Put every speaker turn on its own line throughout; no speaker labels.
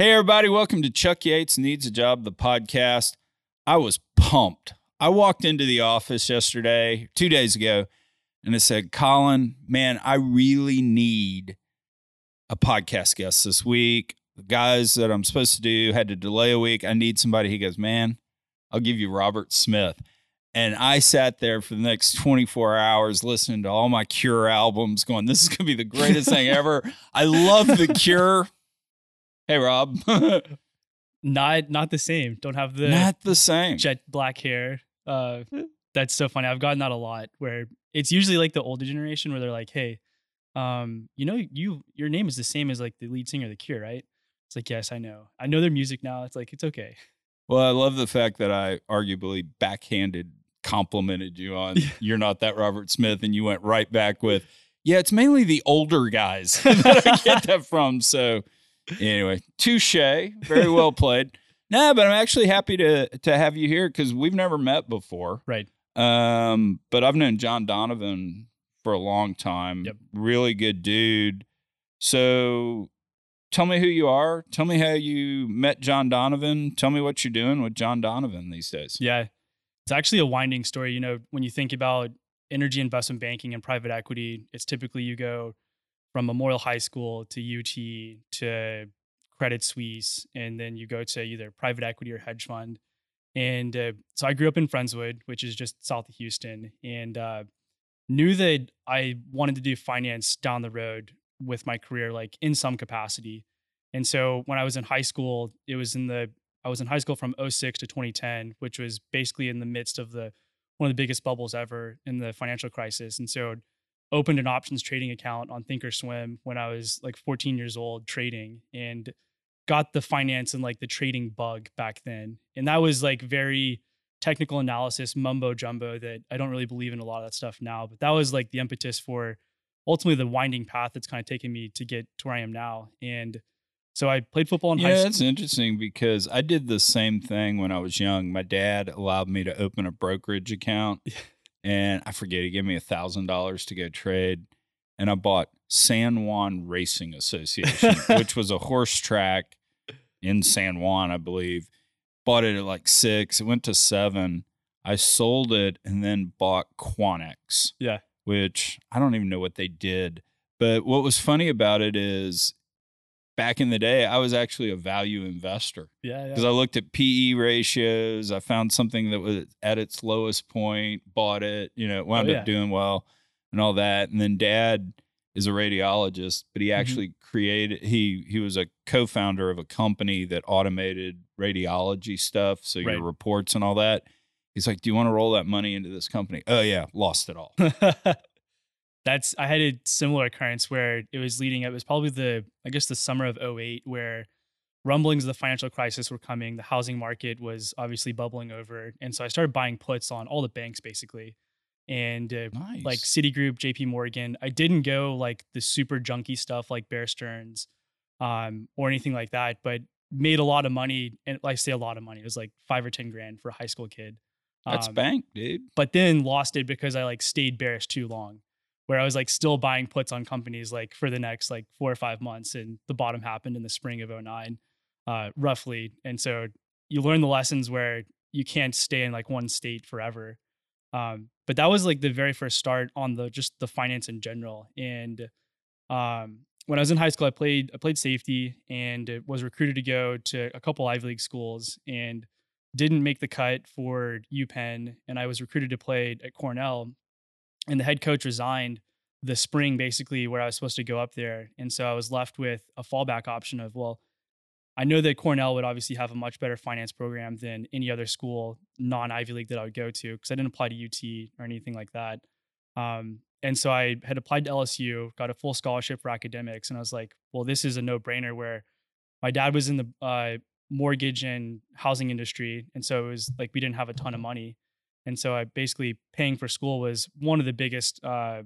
Hey, everybody, welcome to Chuck Yates Needs a Job, the podcast. I was pumped. I walked into the office yesterday, two days ago, and I said, Colin, man, I really need a podcast guest this week. The guys that I'm supposed to do had to delay a week. I need somebody. He goes, man, I'll give you Robert Smith. And I sat there for the next 24 hours listening to all my Cure albums, going, This is going to be the greatest thing ever. I love The Cure. Hey, Rob.
not not the same. Don't have the
Not the same.
jet black hair. Uh, that's so funny. I've gotten that a lot. Where it's usually like the older generation where they're like, "Hey, um, you know, you your name is the same as like the lead singer of The Cure, right?" It's like, "Yes, I know. I know their music now." It's like it's okay.
Well, I love the fact that I arguably backhanded complimented you on you're not that Robert Smith, and you went right back with, yeah, it's mainly the older guys that I get that from. So anyway, touche, very well played. Nah, but I'm actually happy to to have you here because we've never met before.
Right.
Um, but I've known John Donovan for a long time.
Yep.
Really good dude. So tell me who you are. Tell me how you met John Donovan. Tell me what you're doing with John Donovan these days.
Yeah, it's actually a winding story. You know, when you think about energy investment banking and private equity, it's typically you go from Memorial High School to UT to Credit Suisse, and then you go to either private equity or hedge fund. And uh, so I grew up in Friendswood, which is just south of Houston, and uh, knew that I wanted to do finance down the road with my career, like in some capacity. And so when I was in high school, it was in the I was in high school from 06 to 2010, which was basically in the midst of the one of the biggest bubbles ever in the financial crisis. And so opened an options trading account on Thinkorswim when I was like 14 years old trading and got the finance and like the trading bug back then. And that was like very technical analysis, mumbo jumbo that I don't really believe in a lot of that stuff now. But that was like the impetus for ultimately the winding path that's kind of taken me to get to where I am now. And so I played football in
yeah,
high school.
that's interesting because I did the same thing when I was young. My dad allowed me to open a brokerage account, and I forget he gave me a thousand dollars to go trade, and I bought San Juan Racing Association, which was a horse track in San Juan, I believe. Bought it at like six. It went to seven. I sold it and then bought Quanex.
Yeah.
Which I don't even know what they did. But what was funny about it is back in the day, I was actually a value investor
Yeah,
because
yeah.
I looked at PE ratios. I found something that was at its lowest point, bought it, you know, it wound
Oh,
up doing well and all that. And then dad is a radiologist, but he
Mm-hmm.
actually created he he was a co-founder of a company that automated radiology stuff, so your reports and all that. He's like, "Do you want to roll that money into this company?" Oh yeah, lost it all.
That's I had a similar occurrence where it was leading up. It was probably the I guess the summer of 08 where rumblings of the financial crisis were coming. The housing market was obviously bubbling over, and so I started buying puts on all the banks basically, and uh,
nice.
like Citigroup, JP Morgan. I didn't go like the super junky stuff like Bear Stearns um, or anything like that, but made a lot of money. And like I say a lot of money. It was like five or 10 grand for a high school kid.
That's
Um,
bank, dude.
But then lost it because I like stayed bearish too long, where I was like still buying puts on companies like for the next like four or five months. And the bottom happened in the spring of 09, uh, roughly. And so you learn the lessons where you can't stay in like one state forever. Um, but that was like the very first start on the just the finance in general. And um, when I was in high school, I played I played safety and was recruited to go to a couple Ivy League schools and didn't make the cut for UPenn. And I was recruited to play at Cornell, and the head coach resigned the spring basically where I was supposed to go up there. And so I was left with a fallback option of well. I know that Cornell would obviously have a much better finance program than any other school, non Ivy League, that I would go to because I didn't apply to UT or anything like that. Um, and so I had applied to LSU, got a full scholarship for academics, and I was like, well, this is a no brainer where my dad was in the uh, mortgage and housing industry. And so it was like we didn't have a ton of money. And so I basically paying for school was one of the biggest uh,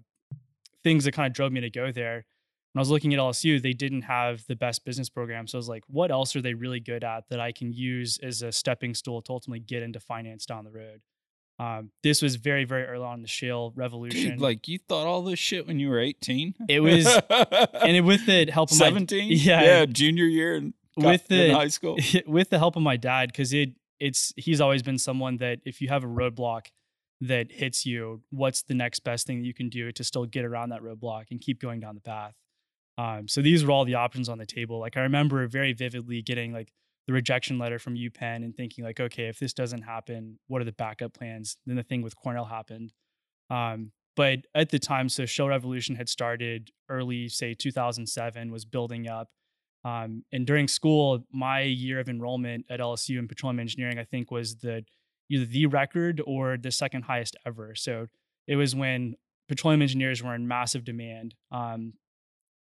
things that kind of drove me to go there. When I was looking at LSU, they didn't have the best business program. So I was like, what else are they really good at that I can use as a stepping stool to ultimately get into finance down the road? Um, this was very, very early on in the shale revolution.
Dude, like you thought all this shit when you were 18?
It was- and it, with it help my
17?
yeah.
Yeah, junior year in
with
in
the
high school.
with the help of my dad because it it's he's always been someone that if you have a roadblock that hits you what's the next best thing that you can do to still get around that roadblock and keep going down the path? Um, so these were all the options on the table. Like i remember very vividly getting like the rejection letter from upenn and thinking like okay if this doesn't happen what are the backup plans? Then the thing with cornell happened. Um, but at the time so shale revolution had started early say 2007 was building up um, and during school, my year of enrollment at LSU in petroleum engineering, I think, was the either the record or the second highest ever. So it was when petroleum engineers were in massive demand, um,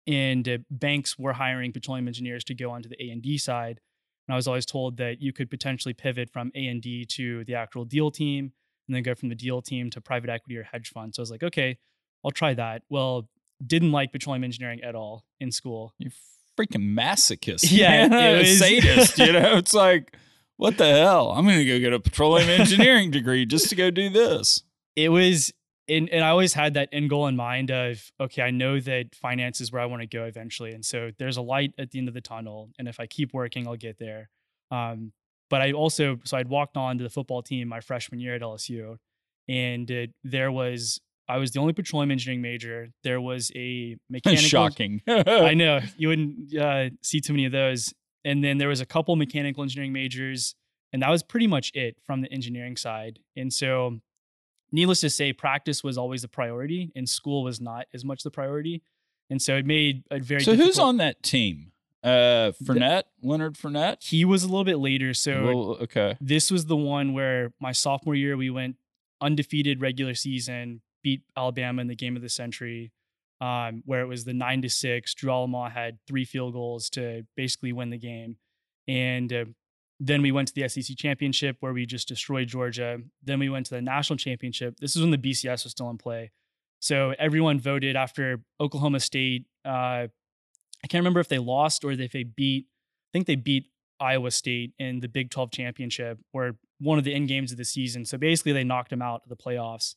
and uh, banks were hiring petroleum engineers to go onto the A and D side. And I was always told that you could potentially pivot from A and D to the actual deal team, and then go from the deal team to private equity or hedge fund. So I was like, okay, I'll try that. Well, didn't like petroleum engineering at all in school.
You freaking masochist.
Yeah,
man.
was-
sadist. You know, it's like, what the hell? I'm going to go get a petroleum engineering degree just to go do this.
it was and, and i always had that end goal in mind of okay i know that finance is where i want to go eventually and so there's a light at the end of the tunnel and if i keep working i'll get there um, but i also so i'd walked on to the football team my freshman year at lsu and it, there was i was the only petroleum engineering major there was a mechanical
Shocking.
I know you wouldn't uh, see too many of those. And then there was a couple mechanical engineering majors, and that was pretty much it from the engineering side. And so, needless to say, practice was always the priority, and school was not as much the priority. And so it made a very.
So who's on that team? Uh, Fournette, Leonard Fournette.
He was a little bit later. So
Well, okay.
this was the one where my sophomore year we went undefeated regular season, beat Alabama in the game of the century, um, where it was the nine to six. Drew Alleman had three field goals to basically win the game, and uh, then we went to the SEC championship where we just destroyed Georgia. Then we went to the national championship. This is when the BCS was still in play, so everyone voted after Oklahoma State. Uh, I can't remember if they lost or if they beat. I think they beat Iowa State in the Big 12 championship or one of the end games of the season. So basically, they knocked them out of the playoffs.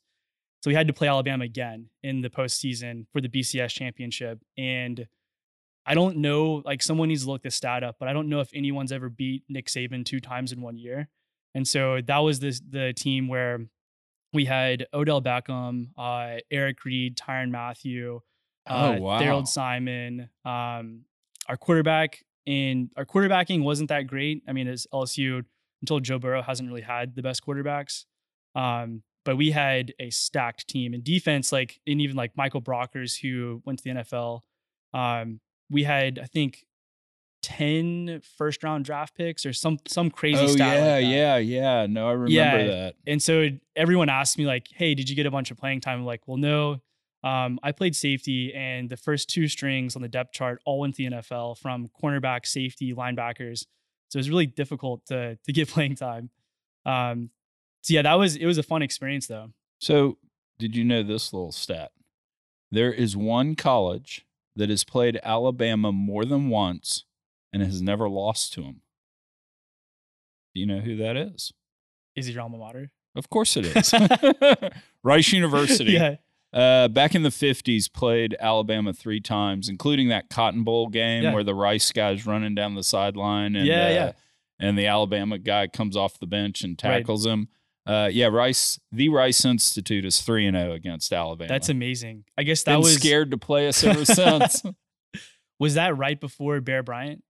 So we had to play Alabama again in the postseason for the BCS championship. And I don't know, like someone needs to look this stat up, but I don't know if anyone's ever beat Nick Saban two times in one year. And so that was the the team where we had Odell Beckham, uh, Eric Reid, Tyrann Mathieu, uh,
Oh, wow.
Daryl Simon. Um, our quarterback and our quarterbacking wasn't that great. I mean, as LSU until Joe Burrow hasn't really had the best quarterbacks. Um, but we had a stacked team in defense, like and even like Michael Brockers, who went to the NFL. Um, we had, I think, 10 first round draft picks or some some crazy
Oh
stat. like
yeah,
that.
yeah, yeah. No, I remember
Yeah.
that.
And so everyone asked me like, "Hey, did you get a bunch of playing time?" I'm like, "Well, no. Um, I played safety, and the first two strings on the depth chart all went to the NFL from cornerback, safety, linebackers. So it was really difficult to to get playing time. Um, so yeah, that was it was a fun experience though.
So, did you know this little stat? There is one college that has played Alabama more than once and has never lost to them. Do you know who that is?
Is it your alma mater?
Of course it is. Rice University.
yeah,
Uh, back in the 50s, played Alabama three times, including that Cotton Bowl game
Yeah.
where the Rice guy's running down the sideline and,
Yeah,
uh,
yeah.
and the Alabama guy comes off the bench and
Right.
tackles him. Uh, yeah, Rice, the Rice Institute is 3 and 0 against Alabama.
that's amazing. I guess that
Been
was
scared to play us ever since.
was that right before Bear Bryant,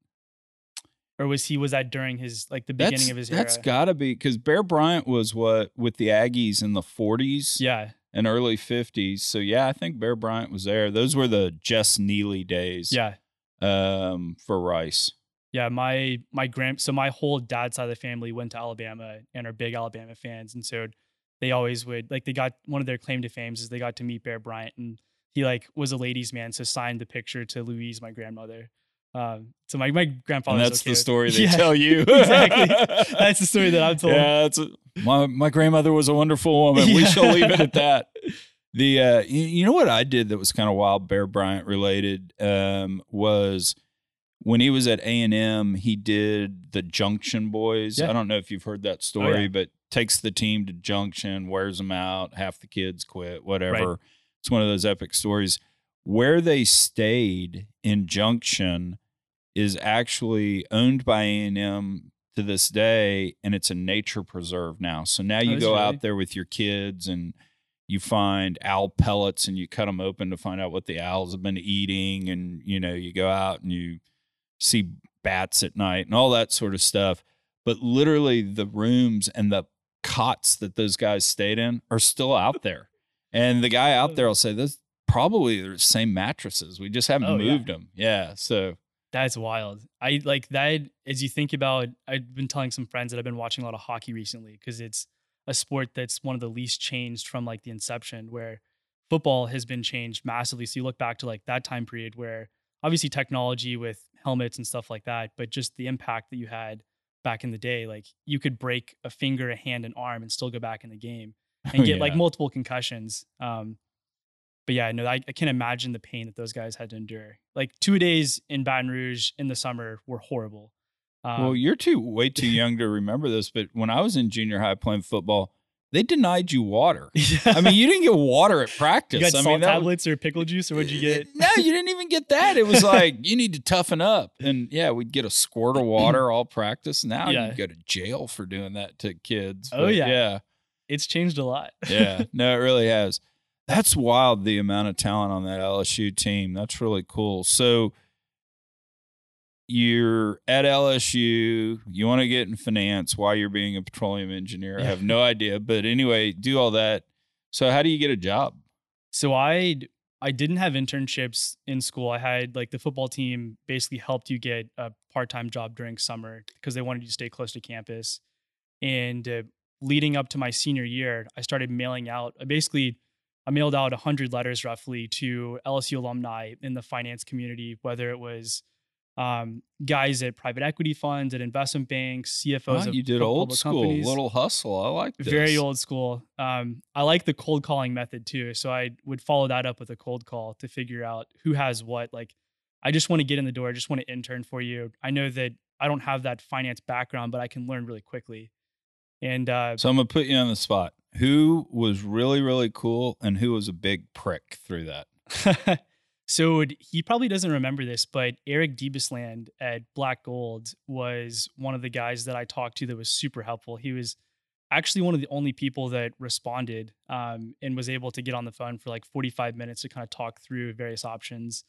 or was he was that during his like the beginning
that's
of his
that's
era?
got to be because Bear Bryant was what with the Aggies in the 40s
yeah,
and early 50s. So yeah, I think Bear Bryant was there. Those were the Jess Neely days.
yeah.
um, for Rice.
Yeah, my my grand so my whole dad's side of the family went to Alabama and are big Alabama fans, and so they always would like they got one of their claim to fame is they got to meet Bear Bryant, and he like was a ladies' man, so signed the picture to Louise, my grandmother. Um, so my my grandfather.
and that's the story they
Yeah,
tell you.
exactly. That's the story that I'm told.
Yeah, that's a, my my grandmother was a wonderful woman. We shall leave it at that. The uh, you, you know what I did that was kind of wild, Bear Bryant related, um, was when he was at A and M, he did the Junction Boys.
Yeah.
I don't know if you've heard that oh, story,
Oh, yeah.
but takes the team to Junction, wears them out, half the kids quit, whatever. It's one of those epic stories. Where they stayed in Junction is actually owned by A&M to this day and it's a nature preserve now. So now you
is
go
really?
out there with your kids and you find owl pellets and you cut them open to find out what the owls have been eating and you know you go out and you see bats at night and all that sort of stuff. But literally the rooms and the cots that those guys stayed in are still out there. And the guy out there will say, "This probably the same mattresses. We just haven't
Oh, yeah.
moved them." Yeah. So
That's wild. I like that as you think about I've been telling some friends that I've been watching a lot of hockey recently because it's a sport that's one of the least changed from like the inception where football has been changed massively. So you look back to like that time period where obviously technology with helmets and stuff like that, but just the impact that you had back in the day, like you could break a finger, a hand, an arm and still go back in the game and get like multiple concussions. Um, but yeah, no, I, I can't imagine the pain that those guys had to endure. Like two days in Baton Rouge in the summer were horrible. Um,
Well, you're too way too young to remember this, but when I was in junior high playing football, they denied you water. I mean, you didn't get water at practice.
you got
I
salt
mean, that was-
tablets or pickle juice, or what'd you get?
No, you didn't even get that. It was like you need to toughen up, and yeah, we'd get a squirt of water all practice. Now
Yeah.
you go to jail for doing that to kids.
Oh, yeah.
yeah,
It's changed a lot.
yeah. No, it really has. That's wild. The amount of talent on that LSU team. That's really cool. So you're at LSU. You want to get in finance while you're being a petroleum engineer. I have no idea, but anyway, do all that. So how do you get a job?
So I I didn't have internships in school. I had like the football team basically helped you get a part time job during summer because they wanted you to stay close to campus. And uh, leading up to my senior year, I started mailing out. I basically I mailed out hundred letters roughly to LSU alumni in the finance community, whether it was um, guys at private equity funds, at investment banks, CFOs.
Oh, you did old school,
companies
little hustle. I like this.
very old school. Um, I like the cold calling method too. So I would follow that up with a cold call to figure out who has what. Like, I just want to get in the door. I just want to intern for you. I know that I don't have that finance background, but I can learn really quickly. And uh,
So I'm gonna put you on the spot. Who was really, really cool and who was a big prick through that?
so he probably doesn't remember this, but Eric Diebesland at Black Gold was one of the guys that I talked to that was super helpful. He was actually one of the only people that responded um, and was able to get on the phone for like 45 minutes to kind of talk through various options.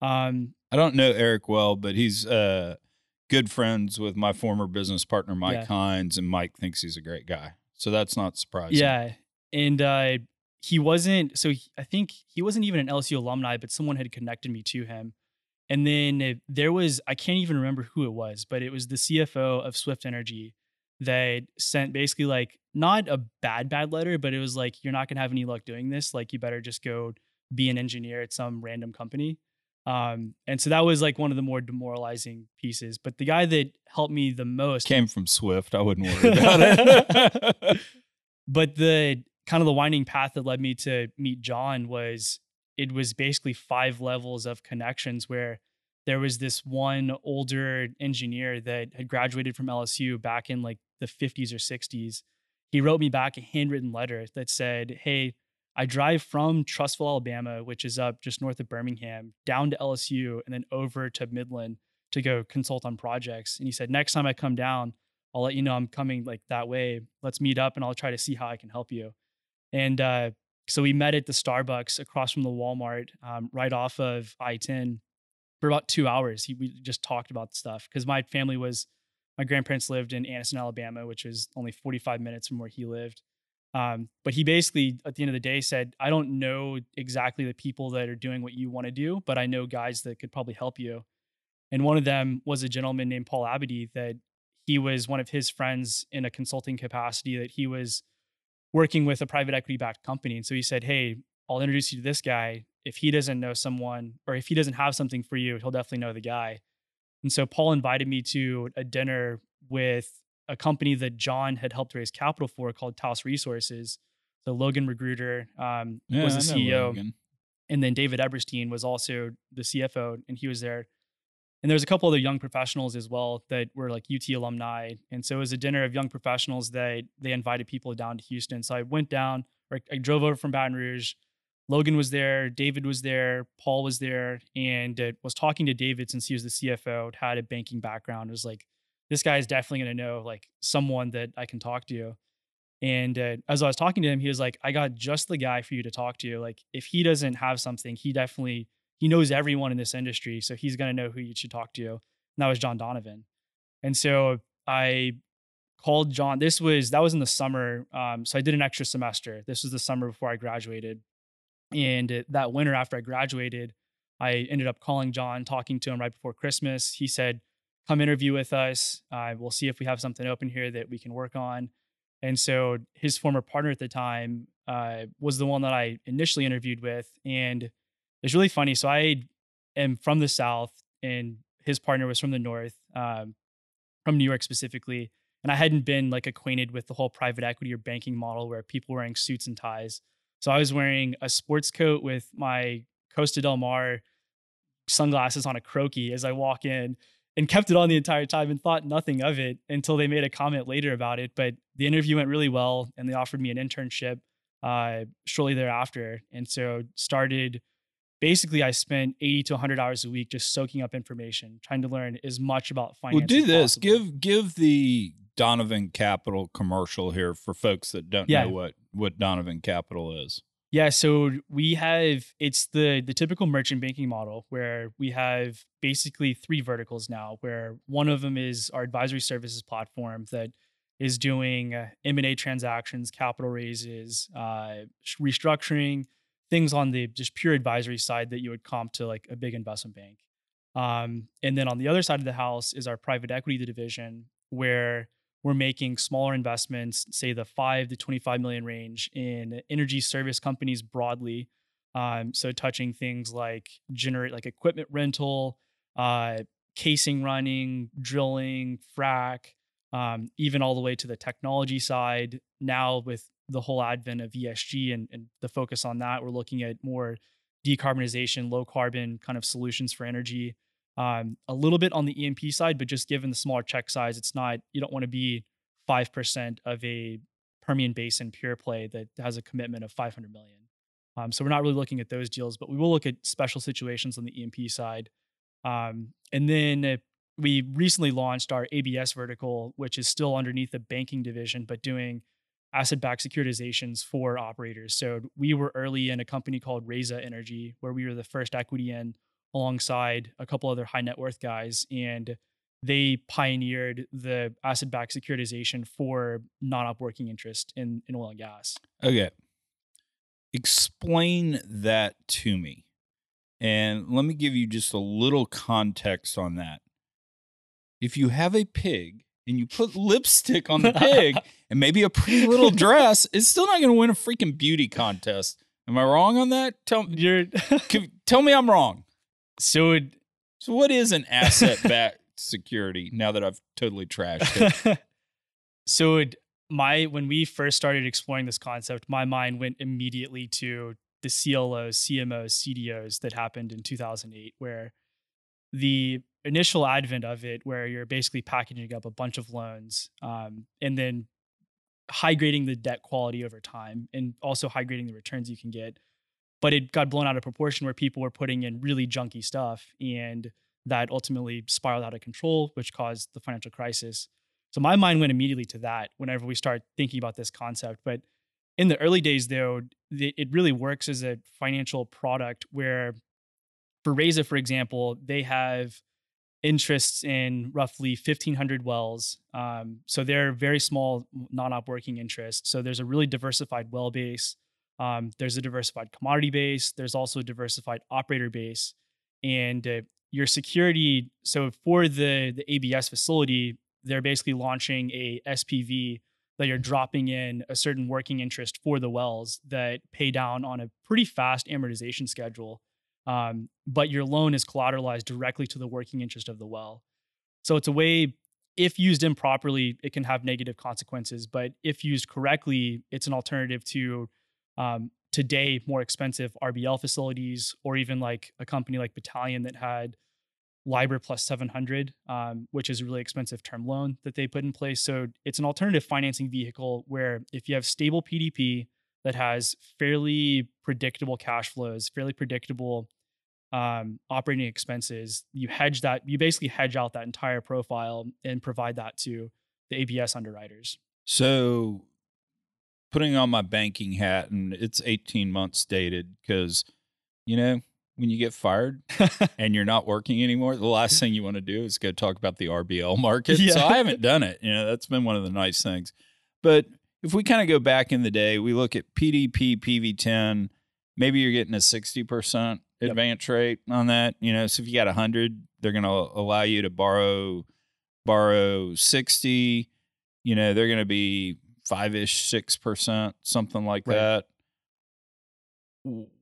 Um,
I don't know Eric well, but he's uh, good friends with my former business partner Mike
Yeah.
Hines, and Mike thinks he's a great guy. So that's not surprising.
yeah. And uh, he wasn't, so he, I think he wasn't even an LSU alumni, but someone had connected me to him. And then there was, I can't even remember who it was, but it was the CFO of Swift Energy that sent basically like not a bad, bad letter, but it was like, you're not going to have any luck doing this. Like, you better just go be an engineer at some random company. Um, and so that was like one of the more demoralizing pieces. But the guy that helped me the most
Came from Swift. I wouldn't worry about it.
but the kind of the winding path that led me to meet John was it was basically five levels of connections where there was this one older engineer that had graduated from LSU back in like the 50s or 60s. He wrote me back a handwritten letter that said, Hey, I drive from Trussville, Alabama, which is up just north of Birmingham, down to LSU and then over to Midland to go consult on projects. And he said, Next time I come down, I'll let you know I'm coming like that way. Let's meet up and I'll try to see how I can help you. And uh, so we met at the Starbucks across from the Walmart, um, right off of I 10 for about two hours. He, we just talked about stuff because my family was, my grandparents lived in Anniston, Alabama, which is only 45 minutes from where he lived. Um, but he basically, at the end of the day, said, I don't know exactly the people that are doing what you want to do, but I know guys that could probably help you. And one of them was a gentleman named Paul Abady that he was one of his friends in a consulting capacity that he was working with a private equity backed company. And so he said, Hey, I'll introduce you to this guy. If he doesn't know someone or if he doesn't have something for you, he'll definitely know the guy. And so Paul invited me to a dinner with a company that John had helped raise capital for called Taos Resources. So Logan Magruder um,
Yeah,
was the CEO
Logan.
and then David Eberstein was also the CFO, and he was there. And there's a couple other young professionals as well that were like UT alumni, and so it was a dinner of young professionals that they invited people down to Houston. So I went down, or I drove over from Baton Rouge, Logan was there, David was there, Paul was there, and uh, was talking to David since he was the CFO, had a banking background. It Was like, this guy is definitely going to know like someone that I can talk to. And uh, as I was talking to him, he was like, I got just the guy for you to talk to. Like, if he doesn't have something, he definitely he knows everyone in this industry, so he's going to know who you should talk to. And that was John Donovan. And so I called John. This was that was in the summer, um, so I did an extra semester. This was the summer before I graduated, and that winter after I graduated, I ended up calling John, talking to him right before Christmas. He said, "Come interview with us. Uh, we'll see if we have something open here that we can work on." And so his former partner at the time uh, was the one that I initially interviewed with, and it's really funny. So I am from the South, and his partner was from the North, um, from New York specifically. And I hadn't been like acquainted with the whole private equity or banking model where people wearing suits and ties. So I was wearing a sports coat with my Costa Del Mar sunglasses on a croaky as I walk in and kept it on the entire time and thought nothing of it until they made a comment later about it. But the interview went really well and they offered me an internship uh, shortly thereafter. And so started basically I spent 80 to 100 hours a week just soaking up information, trying to learn as much about finance.
Well, do this. Give give the Donovan Capital commercial here for folks that don't yeah. know what what Donovan Capital is.
Yeah, so we have it's the the typical merchant banking model where we have basically three verticals now. Where one of them is our advisory services platform that is doing uh, M and A transactions, capital raises, uh, restructuring, things on the just pure advisory side that you would comp to like a big investment bank. Um, and then on the other side of the house is our private equity division, where we're making smaller investments, say the five to 25 million range in energy service companies broadly. Um, so touching things like generate like equipment rental, uh, casing running, drilling, frac, um, even all the way to the technology side. Now with the whole advent of ESG and, and the focus on that, we're looking at more decarbonization, low carbon kind of solutions for energy um, a little bit on the E&P side, but just given the smaller check size, it's not, you don't want to be 5% of a Permian Basin pure play that has a commitment of 500 million. Um, so we're not really looking at those deals, but we will look at special situations on the E&P side. Um, and then we recently launched our ABS vertical, which is still underneath the banking division, but doing asset-backed securitizations for operators. So we were early in a company called Raisa Energy, where we were the first equity in alongside a couple other high net worth guys and they pioneered the asset backed securitization for non op working interest in, in oil and gas.
Okay. Explain that to me. And let me give you just a little context on that. If you have a pig and you put lipstick on the pig and maybe a pretty little dress, it's still not going to win a freaking beauty contest. Am I wrong on that? Tell, You're, tell me I'm wrong.
So, it,
so what is an asset backed security? Now that I've totally trashed it.
so it, my when we first started exploring this concept, my mind went immediately to the CLOs, CMOs, CDOs that happened in 2008, where the initial advent of it, where you're basically packaging up a bunch of loans um, and then high grading the debt quality over time and also high grading the returns you can get. But it got blown out of proportion where people were putting in really junky stuff and that ultimately spiraled out of control which caused the financial crisis. So my mind went immediately to that whenever we start thinking about this concept. But in the early days though it really works as a financial product where for Raisa, for example, they have interests in roughly 1,500 wells. Um, so they're very small non-op working interest. So there's a really diversified well base. Um, there's a diversified commodity base. There's also a diversified operator base, and uh, your security. So for the the ABS facility, they're basically launching a SPV that you're dropping in a certain working interest for the wells that pay down on a pretty fast amortization schedule. Um, but your loan is collateralized directly to the working interest of the well. So it's a way, if used improperly, it can have negative consequences. But if used correctly, it's an alternative to um, today more expensive RBL facilities, or even like a company like Battalion that had LIBOR plus 700, um, which is a really expensive term loan that they put in place. So it's an alternative financing vehicle where if you have stable PDP, that has fairly predictable cash flows, fairly predictable um, operating expenses, you hedge that, you basically hedge out that entire profile and provide that to the ABS underwriters.
So, putting on my banking hat, and it's 18 months dated because, you know, when you get fired and you're not working anymore, the last thing you want to do is go talk about the RBL market.
Yeah.
So, I haven't done it. You know, that's been one of the nice things. But if we kind of go back in the day, we look at PDP, PV10, maybe you're getting a 60%
Yep.
advance rate on that. You know, so if you got 100, they're going to allow you to borrow borrow 60. You know, they're going to be five ish, 6%, something like
Right.
that.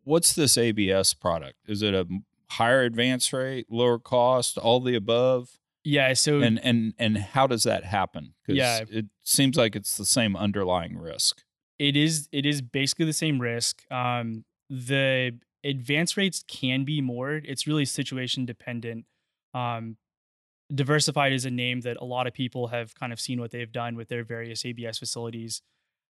What's this ABS product? Is it a higher advance rate, lower cost, all the above?
Yeah. So
And and and how does that happen? Because
Yeah.
it seems like it's the same underlying risk.
it is it is basically the same risk. Um, the advance rates can be more. It's really situation dependent. Um, diversified is a name that a lot of people have kind of seen what they've done with their various ABS facilities.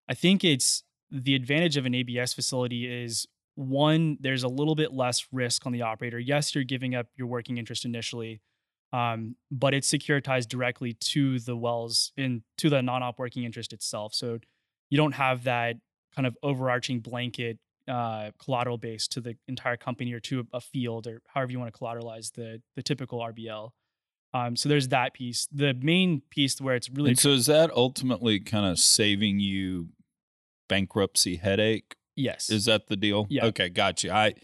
I think it's the advantage of an ABS facility is one, there's a little bit less risk on the operator. Yes, you're giving up your working interest initially, um, but it's securitized directly to the wells and to the non-op working interest itself. So you don't have that kind of overarching blanket uh, collateral base to the entire company or to a, a field or however you want to collateralize the the typical RBL. Um, so there's that piece. The main piece where it's really
And so is that ultimately kind of saving you bankruptcy headache?
yes,
Is that the deal?
Yeah.
Okay, got you. I,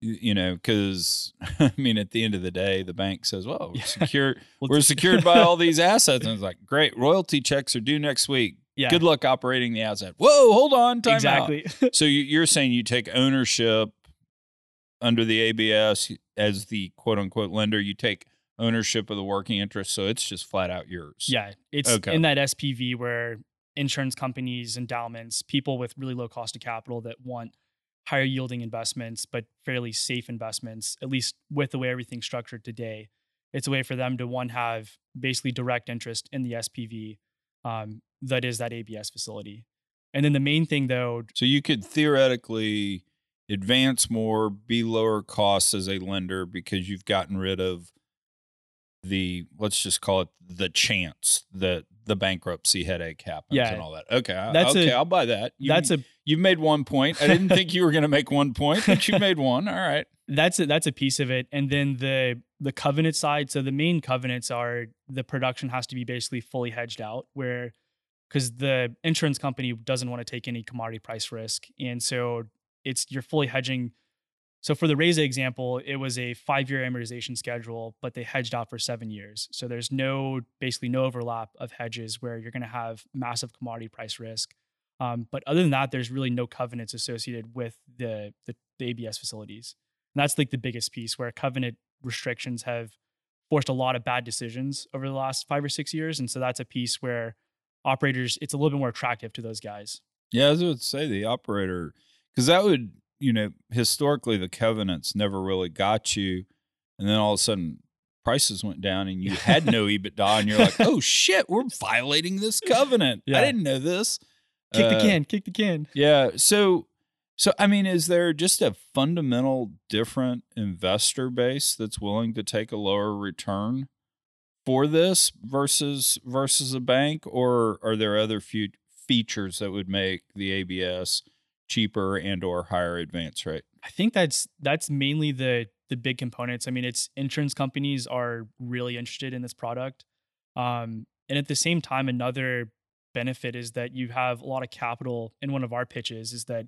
you know, because I mean, at the end of the day, the bank says, "Well, we're secure. We're secured by all these assets," and it's like, "Great, royalty checks are due next week.
yeah,
Good luck operating the asset." Whoa, hold on, time out.
exactly.
So you- you're saying you take ownership under the ABS as the quote unquote lender. You take ownership of the working interest, so it's just flat out yours.
Yeah, it's
Okay.
in that SPV where insurance companies, endowments, people with really low cost of capital that want higher yielding investments but fairly safe investments, at least with the way everything's structured today. It's a way for them to one have basically direct interest in the SPV um, that is that ABS facility. And then the main thing though,
So you could theoretically advance more, be lower costs as a lender because you've gotten rid of the let's just call it the chance that the bankruptcy headache happens
Yeah.
and all that. Okay,
That's
okay, I'll buy that. You,
that's a
you've made one point. I didn't think you were going to make one point, but you made one. All right.
that's a, that's a piece of it and then the the covenant side so the main covenants are the production has to be basically fully hedged out where because the insurance company doesn't want to take any commodity price risk and so it's you're fully hedging so for the Raisa example it was a five year amortization schedule but they hedged out for seven years so there's no basically no overlap of hedges where you're going to have massive commodity price risk um, but other than that there's really no covenants associated with the, the the abs facilities and that's like the biggest piece where covenant restrictions have forced a lot of bad decisions over the last five or six years. And so that's a piece where operators, it's a little bit more attractive to those guys.
Yeah, as I would say the operator, because that would, you know, historically the covenants never really got you. And then all of a sudden prices went down and you had no EBITDA and you're like, oh shit, we're violating this covenant. I didn't know this.
Kick the
Uh,
can, kick the can.
Yeah. So, so I mean, is there just a fundamental different investor base that's willing to take a lower return for this versus versus a bank, or are there other few features that would make the ABS cheaper and or higher advance rate?
I think that's that's mainly the the big components. I mean, it's insurance companies are really interested in this product. Um, and at the same time, another benefit is that you have a lot of capital in one of our pitches is that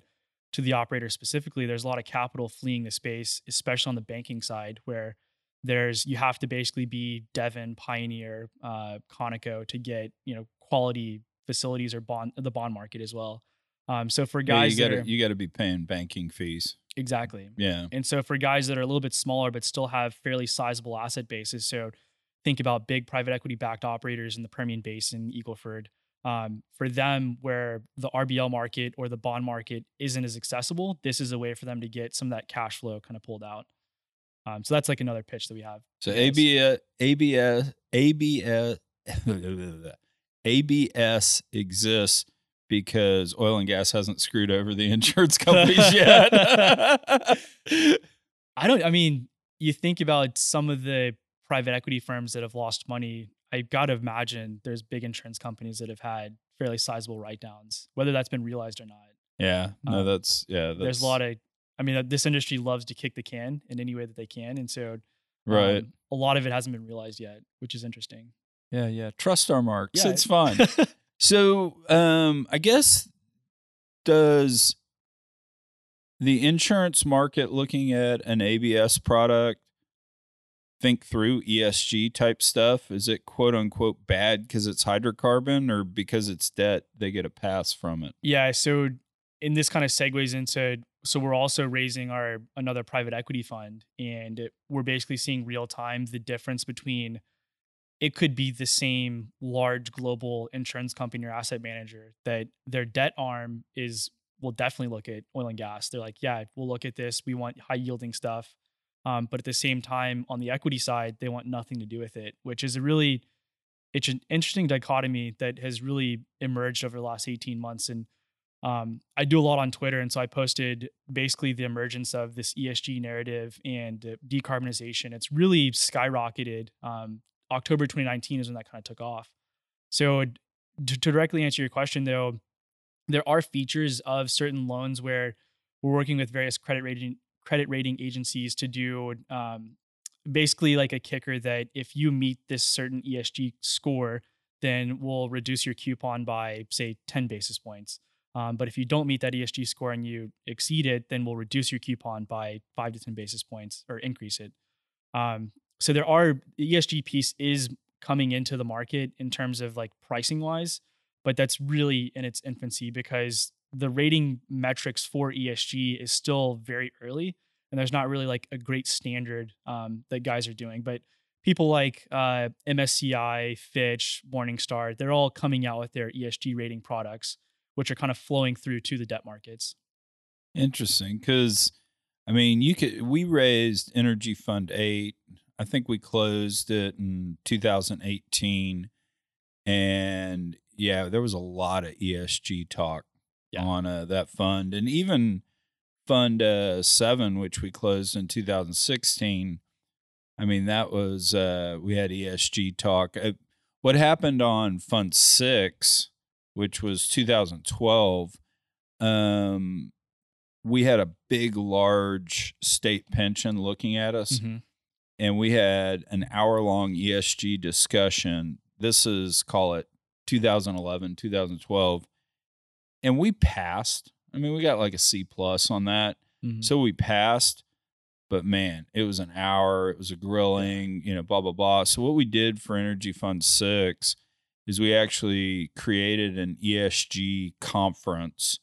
to the operator specifically, there's a lot of capital fleeing the space, especially on the banking side, where there's you have to basically be Devon, Pioneer, uh, Conoco to get you know quality facilities or bond the bond market as well. Um, so for
Yeah,
guys
you
that
got
are
to you got to be paying banking fees.
exactly
Yeah.
and so for guys that are a little bit smaller but still have fairly sizable asset bases, so think about big private equity backed operators in the Permian Basin, Eagleford. Um, for them, where the RBL market or the bond market isn't as accessible, this is a way for them to get some of that cash flow kind of pulled out. Um, so that's like another pitch that we have.
So. ABS, ABS, ABS, ABS exists because oil and gas hasn't screwed over the insurance companies yet.
I don't. I mean, you think about some of the private equity firms that have lost money. I got to imagine there's big insurance companies that have had fairly sizable write downs, whether that's been realized or not.
yeah, no,
Um,
that's yeah. That's,
There's a lot of. I mean, uh, this industry loves to kick the can in any way that they can, and so
right.
um, a lot of it hasn't been realized yet, which is interesting.
yeah, yeah. Trust our marks.
Yeah,
it's fine. So, um, I guess does the insurance market looking at an ABS product think through ESG type stuff? Is it quote unquote bad because it's hydrocarbon or because it's debt they get a pass from it?
Yeah. So, in this kind of segues into so we're also raising our another private equity fund, and we're basically seeing real time the difference between it could be the same large global insurance company or asset manager that their debt arm is will definitely look at oil and gas. They're like, yeah, we'll look at this. We want high yielding stuff. Um, but at the same time, on the equity side, they want nothing to do with it, which is a really it's an interesting dichotomy that has really emerged over the last 18 months. And um, I do a lot on Twitter. And so I posted basically the emergence of this ESG narrative and decarbonization. It's really skyrocketed. Um, October 2019 is when that kind of took off. So to, to directly answer your question, though, there are features of certain loans where we're working with various credit rating credit rating agencies to do um, basically like a kicker that if you meet this certain ESG score, then we'll reduce your coupon by say 10 basis points. Um, but if you don't meet that ESG score and you exceed it, then we'll reduce your coupon by five to 10 basis points or increase it. Um, so there are the ESG piece is coming into the market in terms of like pricing wise, but that's really in its infancy because the rating metrics for ESG is still very early and there's not really like a great standard um, that guys are doing. But people like uh, MSCI, Fitch, Morningstar, they're all coming out with their ESG rating products, which are kind of flowing through to the debt markets.
Interesting, because I mean, you could. We raised Energy Fund Eight. I think we closed it in 2018, and yeah, there was a lot of ESG talk
Yeah.
on uh, that fund, and even Fund uh, Seven, which we closed in 2016. I mean, that was uh, we had ESG talk. Uh, what happened on Fund Six, which was 2012? Um, we had a big, large state pension looking at us, and we had an hour long ESG discussion. This is, call it 2011, 2012. And we passed. I mean, we got like a C plus on that.
Mhm.
So we passed, but man, it was an hour. It was a grilling, you know, blah, blah, blah. So what we did for Energy Fund Six is we actually created an ESG conference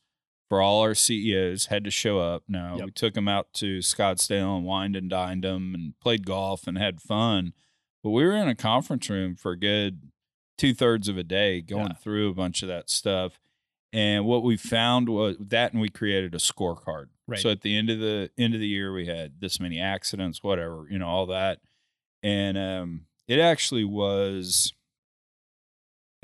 for all our CEOs, had to show up. Now
Yep.
we took them out to Scottsdale and wined and dined them and played golf and had fun. But we were in a conference room for a good two thirds of a day going
Yeah.
through a bunch of that stuff. And what we found was that, and we created a scorecard.
Right.
So at the end of the end of the year, we had this many accidents, whatever, you know, all that, and um, it actually was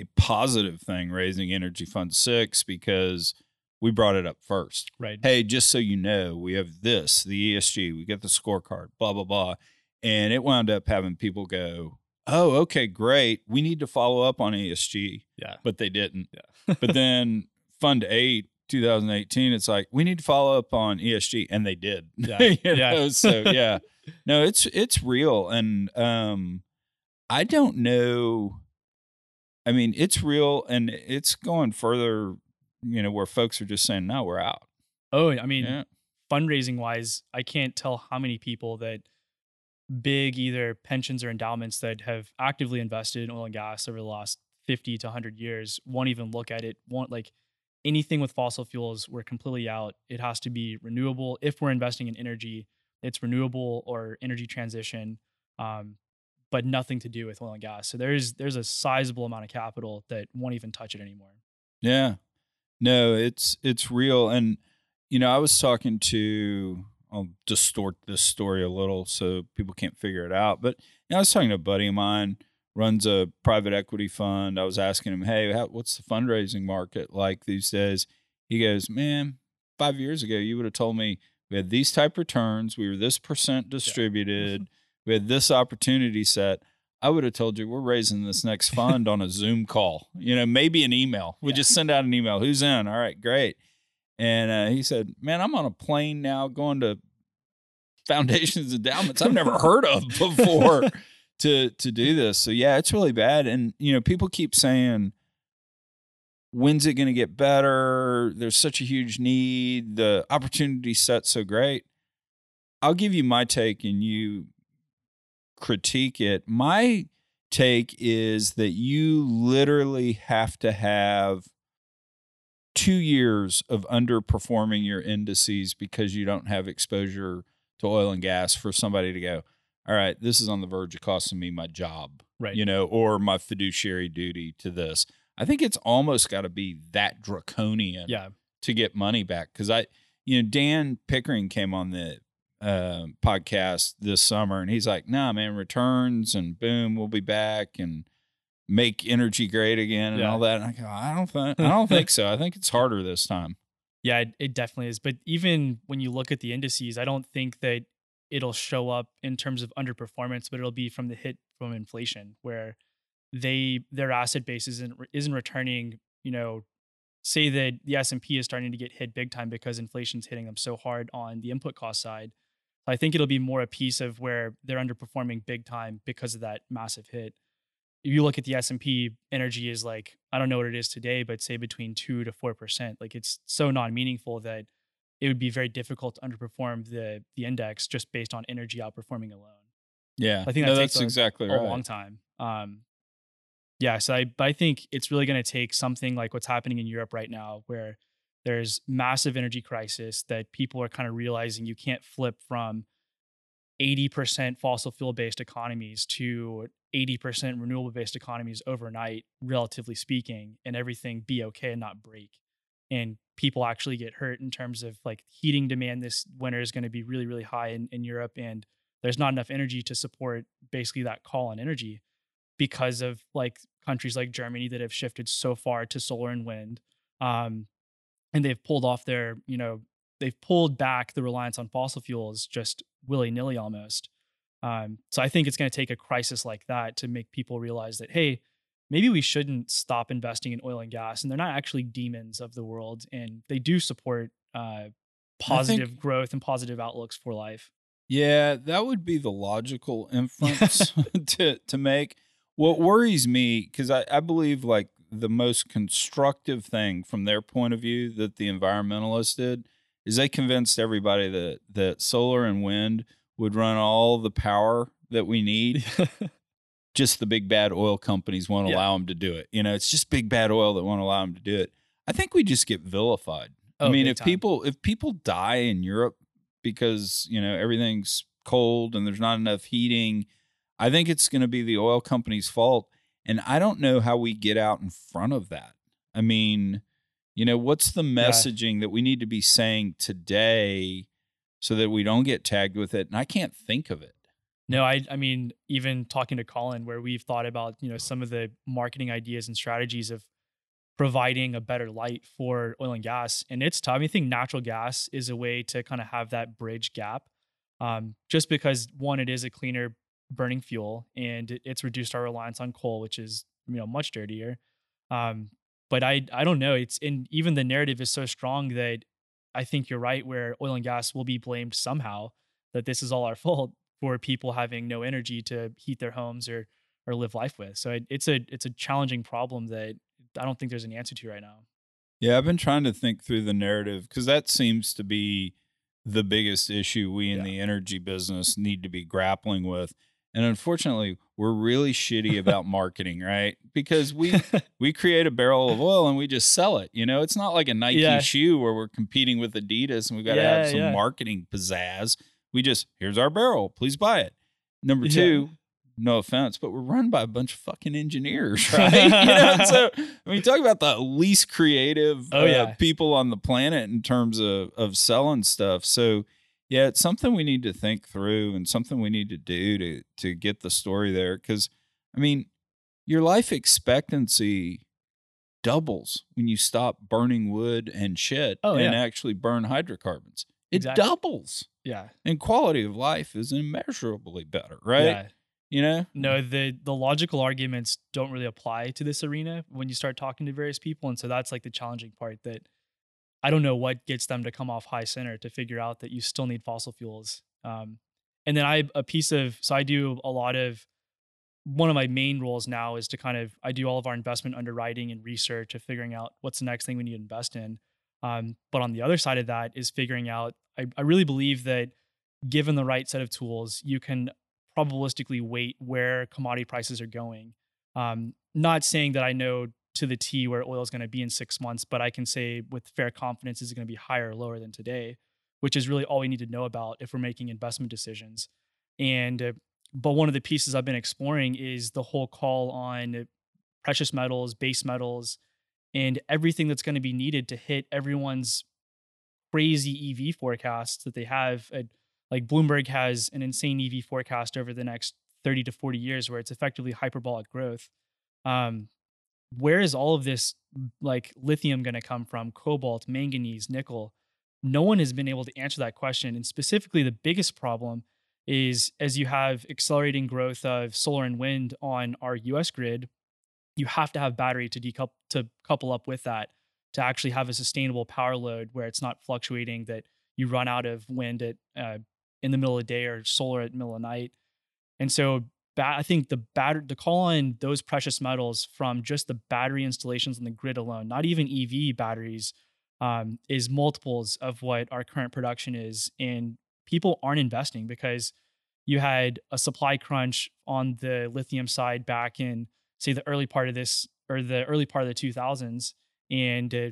a positive thing raising Energy Fund Six because we brought it up first.
Right.
Hey, just so you know, we have this, the ESG, we get the scorecard, blah blah blah, and it wound up having people go, "Oh, okay, great. We need to follow up on ESG,"
Yeah.
but they didn't
Yeah.
but then Fund Eight, 2018, it's like we need to follow up on ESG, and they did.
Yeah. Yeah.
so yeah, no, it's it's real, and um, I don't know. I mean, it's real, and it's going further. You know, where folks are just saying, "No, we're out."
Oh, I mean,
Yeah,
fundraising wise, I can't tell how many people that big either pensions or endowments that have actively invested in oil and gas over the last 50 to 100 years won't even look at it. Won't like anything with fossil fuels, we're completely out. It has to be renewable. If we're investing in energy, it's renewable or energy transition, um, but nothing to do with oil and gas. So there's there's a sizable amount of capital that won't even touch it anymore.
yeah. No, it's it's real, and you know, I was talking to. I'll distort this story a little so people can't figure it out, but you know, I was talking to a buddy of mine runs a private equity fund. I was asking him, "Hey, how, what's the fundraising market like these days?" He goes, "Man, five years ago, you would have told me we had these type returns, we were this percent distributed, yeah. we had this opportunity set." I would have told you we're raising this next fund on a Zoom call. You know, maybe an email. We yeah. just send out an email. Who's in? All right, great. And uh, he said, "Man, I'm on a plane now, going to foundations endowments I've never heard of before to to do this." So yeah, it's really bad. And you know, people keep saying, "When's it going to get better?" There's such a huge need. The opportunity set so great. I'll give you my take, and you critique it. My take is that you literally have to have two years of underperforming your indices because you don't have exposure to oil and gas for somebody to go, all right, this is on the verge of costing me my job,
right?
You know, or my fiduciary duty to this. I think it's almost got to be that draconian,
yeah.
to get money back. Because I, you know, Dan Pickering came on the uh, podcast this summer, and he's like, "Nah, man, returns and boom, we'll be back and make energy great again and yeah. all that." And I go, "I don't think, I don't think so. I think it's harder this time."
Yeah, it, it definitely is. But even when you look at the indices, I don't think that it'll show up in terms of underperformance, but it'll be from the hit from inflation, where they their asset base isn't isn't returning. You know, say that the S and P is starting to get hit big time because inflation's hitting them so hard on the input cost side I think it'll be more a piece of where they're underperforming big time because of that massive hit. If you look at the S&P, energy is like I don't know what it is today, but say between 2 to 4%. Like it's so non-meaningful that it would be very difficult to underperform the the index just based on energy outperforming alone.
Yeah.
I think
that
no,
that's
a,
exactly
a
right.
long time. Um yeah, so I but I think it's really going to take something like what's happening in Europe right now where there's massive energy crisis that people are kind of realizing you can't flip from 80% fossil fuel based economies to 80% renewable based economies overnight, relatively speaking, and everything be okay and not break. And people actually get hurt in terms of like heating demand this winter is going to be really, really high in, in Europe. And there's not enough energy to support basically that call on energy because of like countries like Germany that have shifted so far to solar and wind. Um, and they've pulled off their, you know, they've pulled back the reliance on fossil fuels just willy nilly almost. Um, so I think it's going to take a crisis like that to make people realize that, hey, maybe we shouldn't stop investing in oil and gas. And they're not actually demons of the world. And they do support uh, positive think, growth and positive outlooks for life.
Yeah, that would be the logical inference to, to make. What worries me, because I, I believe like the most constructive thing from their point of view that the environmentalists did is they convinced everybody that that solar and wind would run all the power that we need. just the big bad oil companies won't yeah. allow them to do it. You know, it's just big bad oil that won't allow them to do it. I think we just get vilified. Oh, I mean, if time. people if people die in Europe because you know everything's cold and there's not enough heating, I think it's going to be the oil company's fault. And I don't know how we get out in front of that. I mean, you know, what's the messaging yeah. that we need to be saying today so that we don't get tagged with it? And I can't think of it.
No, I I mean, even talking to Colin, where we've thought about, you know, some of the marketing ideas and strategies of providing a better light for oil and gas. And it's tough. I think natural gas is a way to kind of have that bridge gap. Um, just because one, it is a cleaner burning fuel and it's reduced our reliance on coal, which is you know much dirtier. Um, but I I don't know. It's and even the narrative is so strong that I think you're right. Where oil and gas will be blamed somehow that this is all our fault for people having no energy to heat their homes or or live life with. So it, it's a it's a challenging problem that I don't think there's an answer to right now.
Yeah, I've been trying to think through the narrative because that seems to be the biggest issue we in yeah. the energy business need to be grappling with and unfortunately, we're really shitty about marketing, right? Because we we create a barrel of oil and we just sell it. You know, it's not like a Nike yeah. shoe where we're competing with Adidas and we've got to yeah, have some yeah. marketing pizzazz. We just here's our barrel, please buy it. Number two, no offense, but we're run by a bunch of fucking engineers, right? you know, so I mean, talk about the least creative
oh, uh,
people on the planet in terms of of selling stuff. So yeah, it's something we need to think through and something we need to do to to get the story there. Because I mean, your life expectancy doubles when you stop burning wood and shit
Oh,
and
yeah.
actually burn hydrocarbons. It
Exactly.
doubles.
Yeah.
And quality of life is immeasurably better, right?
Yeah.
You know?
No, the the logical arguments don't really apply to this arena when you start talking to various people, and so that's like the challenging part. That I don't know what gets them to come off high center to figure out that you still need fossil fuels. Um, and then I a piece of so I do a lot of one of my main roles now is to kind of I do all of our investment underwriting and research of figuring out what's the next thing we need to invest in. Um, but on the other side of that is figuring out. I, I really believe that given the right set of tools, you can probabilistically weight where commodity prices are going. Um, not saying that I know to the T where oil is going to be in six months, but I can say with fair confidence is it going to be higher or lower than today, which is really all we need to know about if we're making investment decisions. And uh, but one of the pieces I've been exploring is the whole call on precious metals, base metals, and everything that's going to be needed to hit everyone's crazy EV forecasts that they have. At, like Bloomberg has an insane EV forecast over the next 30 to 40 years where it's effectively hyperbolic growth. Um, where is all of this like lithium going to come from? Cobalt, manganese, nickel? No one has been able to answer that question. And specifically, the biggest problem is as you have accelerating growth of solar and wind on our US grid, you have to have battery to decouple to couple up with that to actually have a sustainable power load where it's not fluctuating that you run out of wind at uh, in the middle of the day or solar at middle of night. And so I think the batter the call on those precious metals from just the battery installations on the grid alone, not even EV batteries, um, is multiples of what our current production is. And people aren't investing because you had a supply crunch on the lithium side back in say the early part of this or the early part of the 2000s and uh,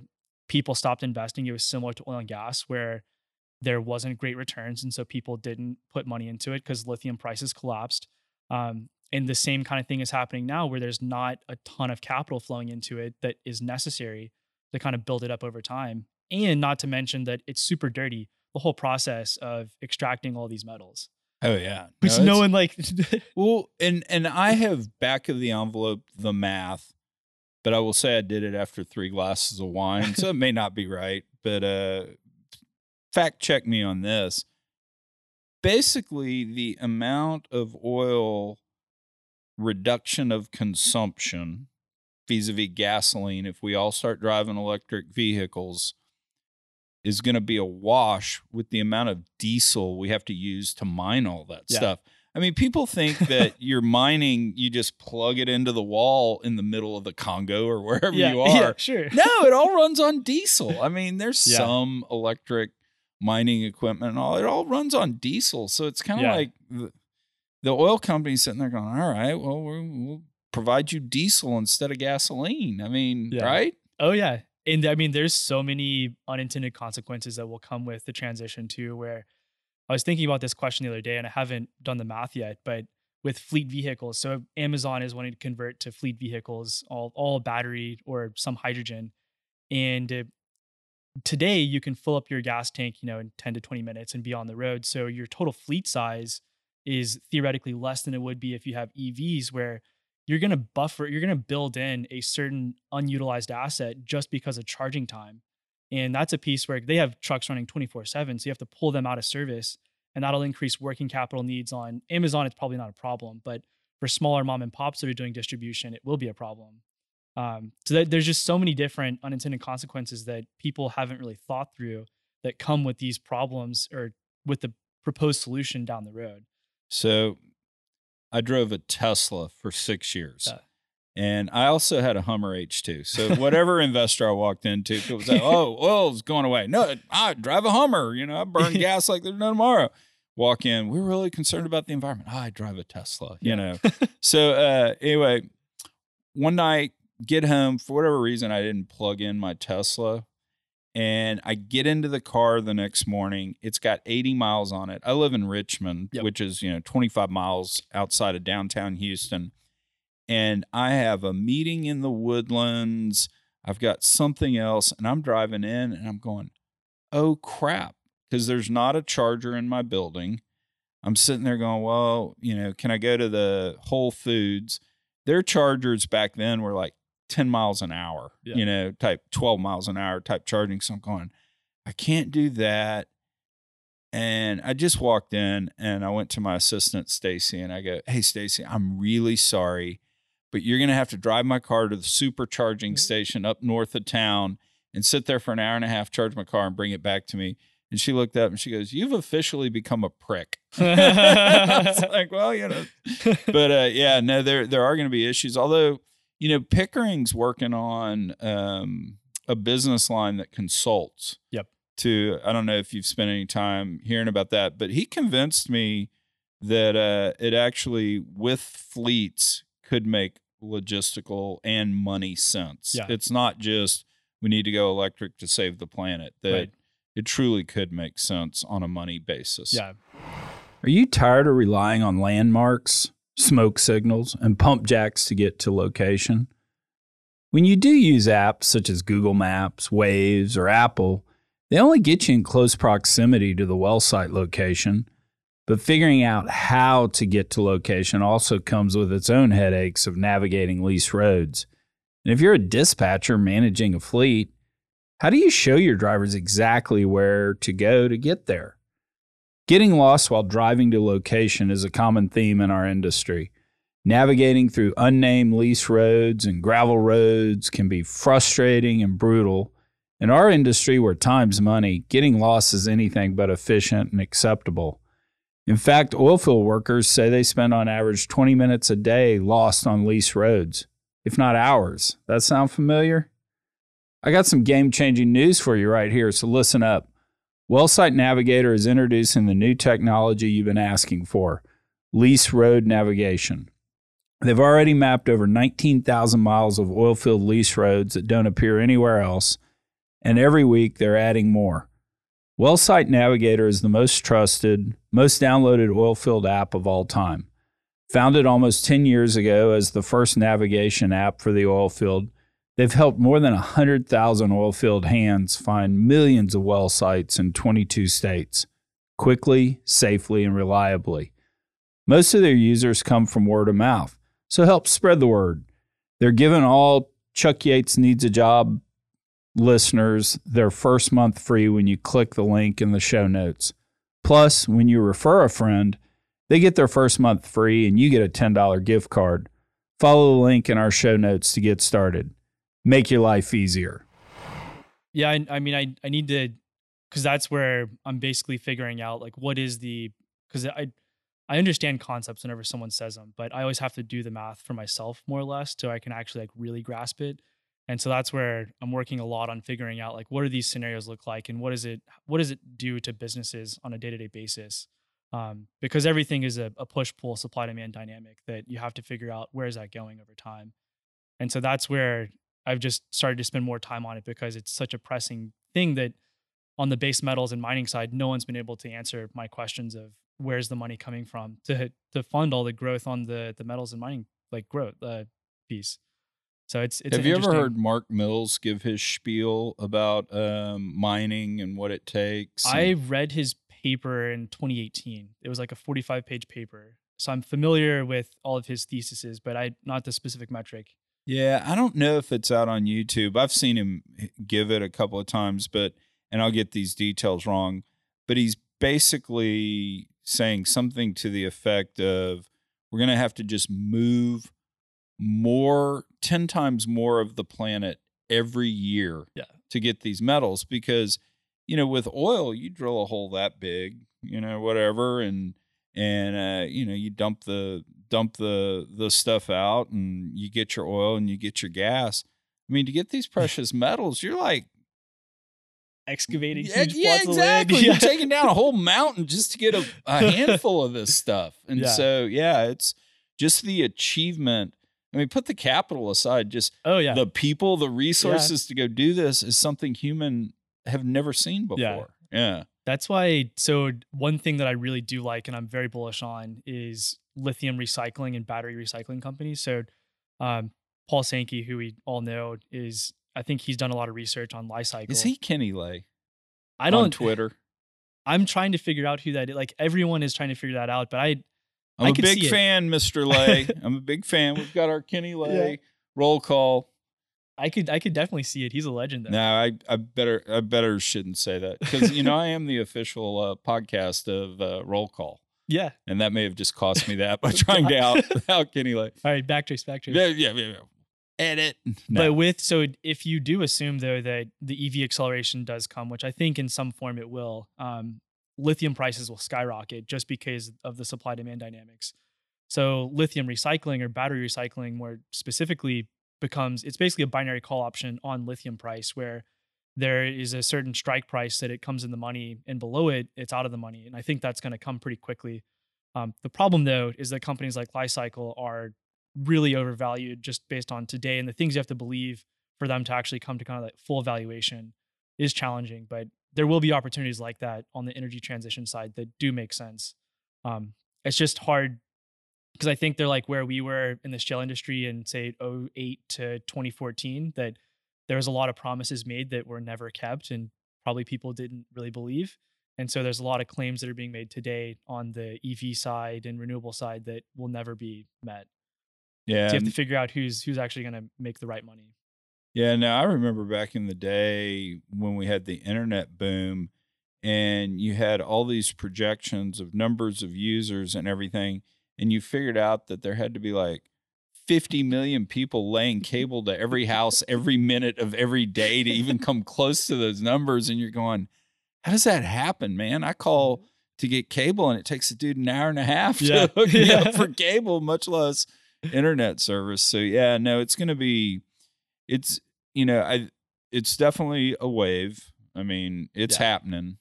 people stopped investing it was similar to oil and gas where there wasn't great returns and so people didn't put money into it because lithium prices collapsed um, and the same kind of thing is happening now where there's not a ton of capital flowing into it that is necessary to kind of build it up over time and not to mention that it's super dirty the whole process of extracting all these metals
Oh yeah.
which
No,
no one like
Well, and and I have back of the envelope the math, but I will say I did it after three glasses of wine, so it may not be right. But uh, fact check me on this. Basically, the amount of oil reduction of consumption vis-a-vis gasoline, if we all start driving electric vehicles, is going to be a wash with the amount of diesel we have to use to mine all that
Yeah.
stuff. I mean, people think that you're mining, you just plug it into the wall in the middle of the Congo or wherever
yeah,
you are.
yeah, sure
No, it all runs on diesel. I mean, there's some electric mining equipment and all. It all runs on diesel. So it's kind of
Yeah.
like the, the oil company sitting there going, all right, well, we'll provide you diesel instead of gasoline. I mean,
Yeah.
right?
Oh yeah. And I mean, there's so many unintended consequences that will come with the transition to where I was thinking about this question the other day and I haven't done the math yet, but with fleet vehicles. So Amazon is wanting to convert to fleet vehicles, all, all battery or some hydrogen. And today you can fill up your gas tank, you know, in 10 to 20 minutes and be on the road. So your total fleet size is theoretically less than it would be if you have EVs where you're going to buffer, you're going to build in a certain unutilized asset just because of charging time. And that's a piece where they have trucks running 24 7. So you have to pull them out of service. And that'll increase working capital needs on Amazon. It's probably not a problem. But for smaller mom and pops that are doing distribution, it will be a problem. Um, so that, there's just so many different unintended consequences that people haven't really thought through that come with these problems or with the proposed solution down the road.
So I drove a Tesla for six years.
Yeah.
And I also had a Hummer H2. So whatever investor I walked into, it was like, oh, oil's going away. No, I drive a Hummer. You know, I burn gas like there's no tomorrow. Walk in, we're really concerned about the environment. I drive a Tesla, you know. so uh, anyway, one night, get home for whatever reason, I didn't plug in my Tesla. And I get into the car the next morning. It's got 80 miles on it. I live in Richmond,
Yep.
which is, you know, 25 miles outside of downtown Houston. And I have a meeting in the woodlands. I've got something else. And I'm driving in and I'm going, oh crap. Because there's not a charger in my building. I'm sitting there going, well, you know, can I go to the Whole Foods? their chargers back then were like 10 miles an hour,
Yeah.
you know, type 12 miles an hour type charging. So I'm going, I can't do that. And I just walked in and I went to my assistant, Stacy, and I go, Hey, Stacy, I'm really sorry, but you're going to have to drive my car to the supercharging
Mhm.
station up north of town and sit there for an hour and a half, charge my car, and bring it back to me. And she looked up and she goes, You've officially become a prick. I was like, Well, you know, but uh, yeah, no, there there are going to be issues. Although, you know, Pickering's working on um, a business line that consults.
Yep.
To I don't know if you've spent any time hearing about that, but he convinced me that uh, it actually with fleets could make logistical and money sense.
Yeah.
It's not just we need to go electric to save the planet. That
Right.
it truly could make sense on a money basis.
yeah.
Are you tired of relying on landmarks, smoke signals, and pump jacks to get to location? When you do use apps such as Google Maps, Waze, or Apple, they only get you in close proximity to the well site location, but figuring out how to get to location also comes with its own headaches of navigating lease roads. And if you're a dispatcher managing a fleet, how do you show your drivers exactly where to go to get there? Getting lost while driving to location is a common theme in our industry. Navigating through unnamed lease roads and gravel roads can be frustrating and brutal. In our industry, where time's money, getting lost is anything but efficient and acceptable. In fact, oilfield workers say they spend on average 20 minutes a day lost on lease roads, if not hours. That sound familiar? I got some game changing news for you right here, so listen up. WellSite Navigator is introducing the new technology you've been asking for lease road navigation. They've already mapped over 19,000 miles of oilfield lease roads that don't appear anywhere else, and every week they're adding more. WellSite Navigator is the most trusted, most downloaded oilfield app of all time. Founded almost 10 years ago as the first navigation app for the oilfield, They've helped more than 100,000 oilfield hands find millions of well sites in 22 states quickly, safely, and reliably. Most of their users come from word of mouth, so help spread the word. They're giving all Chuck Yates Needs a Job listeners their first month free when you click the link in the show notes. Plus, when you refer a friend, they get their first month free and you get a $10 gift card. Follow the link in our show notes to get started make your life easier.
Yeah, I, I mean, I I need to, because that's where I'm basically figuring out like what is the, because I I understand concepts whenever someone says them, but I always have to do the math for myself more or less so I can actually like really grasp it. And so that's where I'm working a lot on figuring out like what do these scenarios look like and what is it what does it do to businesses on a day to day basis. Um, because everything is a, a push pull supply demand dynamic that you have to figure out where is that going over time. And so that's where I've just started to spend more time on it because it's such a pressing thing that on the base metals and mining side, no one's been able to answer my questions of where's the money coming from to to fund all the growth on the the metals and mining like growth uh, piece. So it's it's
Have you ever heard Mark Mills give his spiel about um, mining and what it takes? and-
I read his paper in 2018. It was like a 45 page paper. So I'm familiar with all of his theses, but I not the specific metric.
Yeah, I don't know if it's out on YouTube. I've seen him give it a couple of times, but and I'll get these details wrong, but he's basically saying something to the effect of we're going to have to just move more 10 times more of the planet every year
Yeah.
to get these metals because you know with oil you drill a hole that big, you know, whatever and and uh, you know you dump the dump the the stuff out and you get your oil and you get your gas. I mean to get these precious metals you're like
Excavating
yeah,
huge
yeah,
plots
exactly. You're taking down a whole mountain just to get a, a handful of this stuff. And
Yeah.
so yeah it's just the achievement. I mean put the capital aside. Just
oh yeah.
the people the resources to go do this is something human have never seen before.
Yeah.
Yeah
That's why. So one thing that I really do like, and I'm very bullish on, is lithium recycling and battery recycling companies. So um, Paul Sankey, who we all know, is I think he's done a lot of research on Li-Cycle.
is he kenny lay
I don't.
twitter
I'm trying to figure out who that is. Like everyone is trying to figure that out, but I
I'm
I
a big fan, Mr. Lay. I'm a big fan. We've got our Kenny Lay roll call.
I could I could definitely see it. He's a legend though.
No, I, I better I better shouldn't say that because you know I am the official uh, podcast of uh, roll call,
Yeah.
and that may have just cost me that by trying to out out Kenny Lay.
All right, backtrace, backtrace.
Yeah, yeah, yeah. yeah. Edit. No.
But with so if you do assume though that the EV acceleration does come, which I think in some form it will, um, lithium prices will skyrocket just because of the supply demand dynamics. So lithium recycling or battery recycling more specifically becomes it's basically a binary call option on lithium price where there is a certain strike price that it comes in the money and below it it's out of the money. And i think that's going to come pretty quickly. Um, the problem though is that companies like Li-Cycle are really overvalued just based on today and the things you have to believe for them to actually come to kind of like full valuation is challenging but there will be opportunities like that on the energy transition side that do make sense. Um, it's just hard because i think they're like where we were in the shale industry in say 08 to 2014 that there was a lot of promises made that were never kept and probably people didn't really believe. And so there's a lot of claims that are being made today on the ev side and renewable side that will never be met.
Yeah,
so you have to figure out who's who's actually going to make the right money.
Yeah, now I remember back in the day when we had the internet boom and you had all these projections of numbers of users and everything, and you figured out that there had to be like 50 million people laying cable to every house every minute of every day to even come close to those numbers. And you're going, how does that happen, man? I call mm-hmm. to get cable and it takes a dude an hour and a half
Yeah.
to hook me
Yeah.
up for cable, much less internet service. So yeah, no, it's going to be, it's you know, I it's definitely a wave. I mean, it's
Yeah.
happening,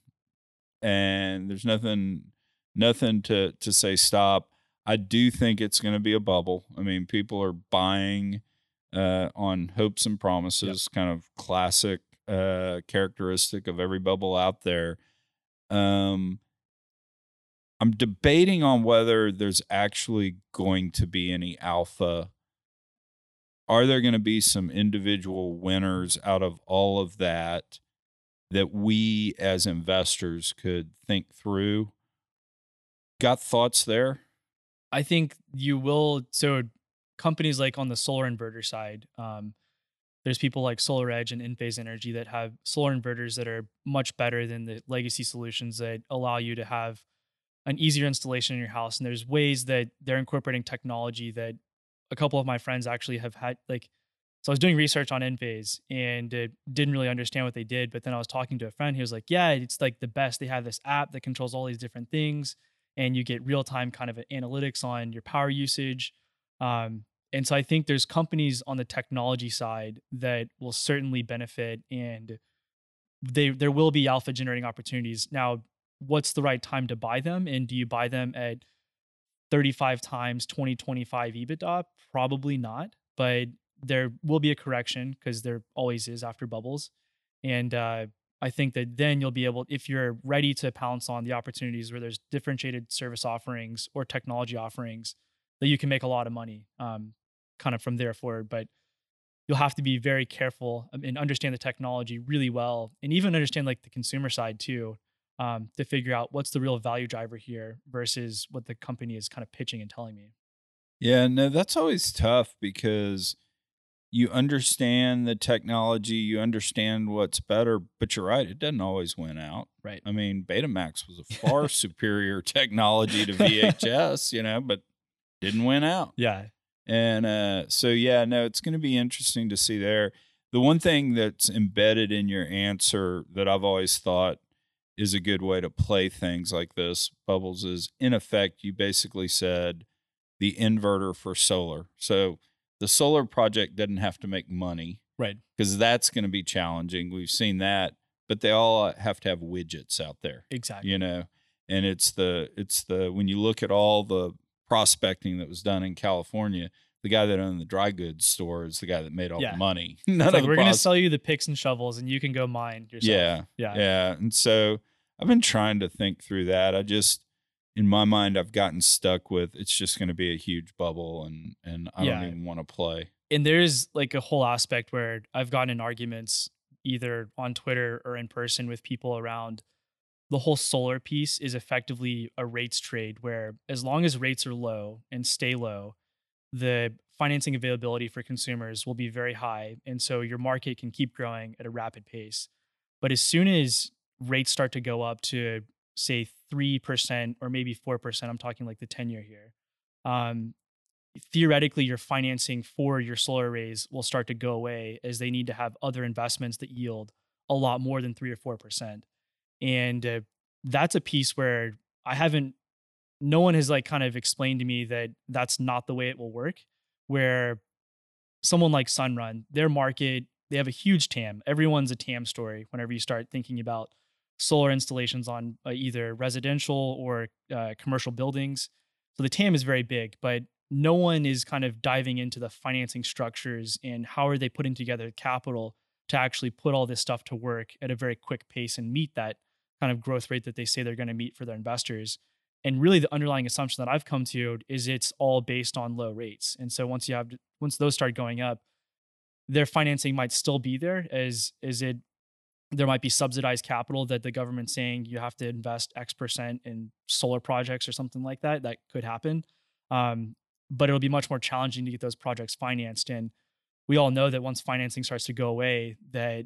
and there's nothing nothing to to say stop. I do think it's going to be a bubble. I mean, people are buying uh, on hopes and promises, kind of classic uh, characteristic of every bubble out there. Um, I'm debating on whether there's actually going to be any alpha. Are there going to be some individual winners out of all of that that we as investors could think through? Got thoughts there?
I think you will. So companies like on the solar inverter side, um, there's people like Solar Edge and Enphase Energy that have solar inverters that are much better than the legacy solutions that allow you to have an easier installation in your house. And there's ways that they're incorporating technology that a couple of my friends actually have had. Like, so I was doing research on Enphase and uh, didn't really understand what they did. But then I was talking to a friend. He was like, "Yeah, it's like the best. They have this app that controls all these different things." And you get real time kind of analytics on your power usage. Um, and so I think there's companies on the technology side that will certainly benefit and they there will be alpha generating opportunities. Now, what's the right time to buy them? And do you buy them at 35 times 2025 EBITDA? Probably not, but there will be a correction because there always is after bubbles. And uh, I think that then you'll be able, if you're ready to pounce on the opportunities where there's differentiated service offerings or technology offerings, that you can make a lot of money um, kind of from there forward. But you'll have to be very careful um, and understand the technology really well and even understand like the consumer side too um, to figure out what's the real value driver here versus what the company is kind of pitching and telling me.
Yeah, no, that's always tough because you understand the technology, you understand what's better, but you're right, it doesn't always win out.
Right.
I mean, Betamax was a far superior technology to VHS, you know, but didn't win out.
Yeah.
And uh, so, yeah, no, it's going to be interesting to see there. The one thing that's embedded in your answer that I've always thought is a good way to play things like this, Bubbles, is in effect, you basically said the inverter for solar. So the solar project doesn't have to make money
Right.
because that's going to be challenging. We've seen that, but they all uh, have to have widgets out there
Exactly.
you know and it's the it's the when you look at all the prospecting that was done in california the guy that owned the dry goods store is the guy that made all
Yeah.
the money none
It's like we're going to sell you the picks and shovels and you can go mine yourself.
yeah
Yeah.
yeah and so i've been trying to think through that i just in my mind i've gotten stuck with it's just going to be a huge bubble and and i
Yeah.
don't even want to play
and there's like a whole aspect where I've gotten in arguments either on Twitter or in person with people around the whole solar piece is effectively a rates trade where as long as rates are low and stay low, the financing availability for consumers will be very high. And so your market can keep growing at a rapid pace. But as soon as rates start to go up to, say, 3% or maybe 4%, I'm talking like the 10 year here, um, theoretically, your financing for your solar arrays will start to go away as they need to have other investments that yield a lot more than 3 or 4%. And uh, that's a piece where I haven't, no one has like kind of explained to me that that's not the way it will work. Where someone like Sunrun, their market, they have a huge TAM. Everyone's a TAM story whenever you start thinking about solar installations on uh, either residential or uh, commercial buildings. So the TAM is very big, but no one is kind of diving into the financing structures and how are they putting together capital to actually put all this stuff to work at a very quick pace and meet that kind of growth rate that they say they're going to meet for their investors. And really the underlying assumption that I've come to is it's all based on low rates. And so once you have once those start going up, their financing might still be there as is it there might be subsidized capital that the government's saying you have to invest X percent in solar projects or something like that. That could happen. Um, but it'll be much more challenging to get those projects financed. And we all know that once financing starts to go away, that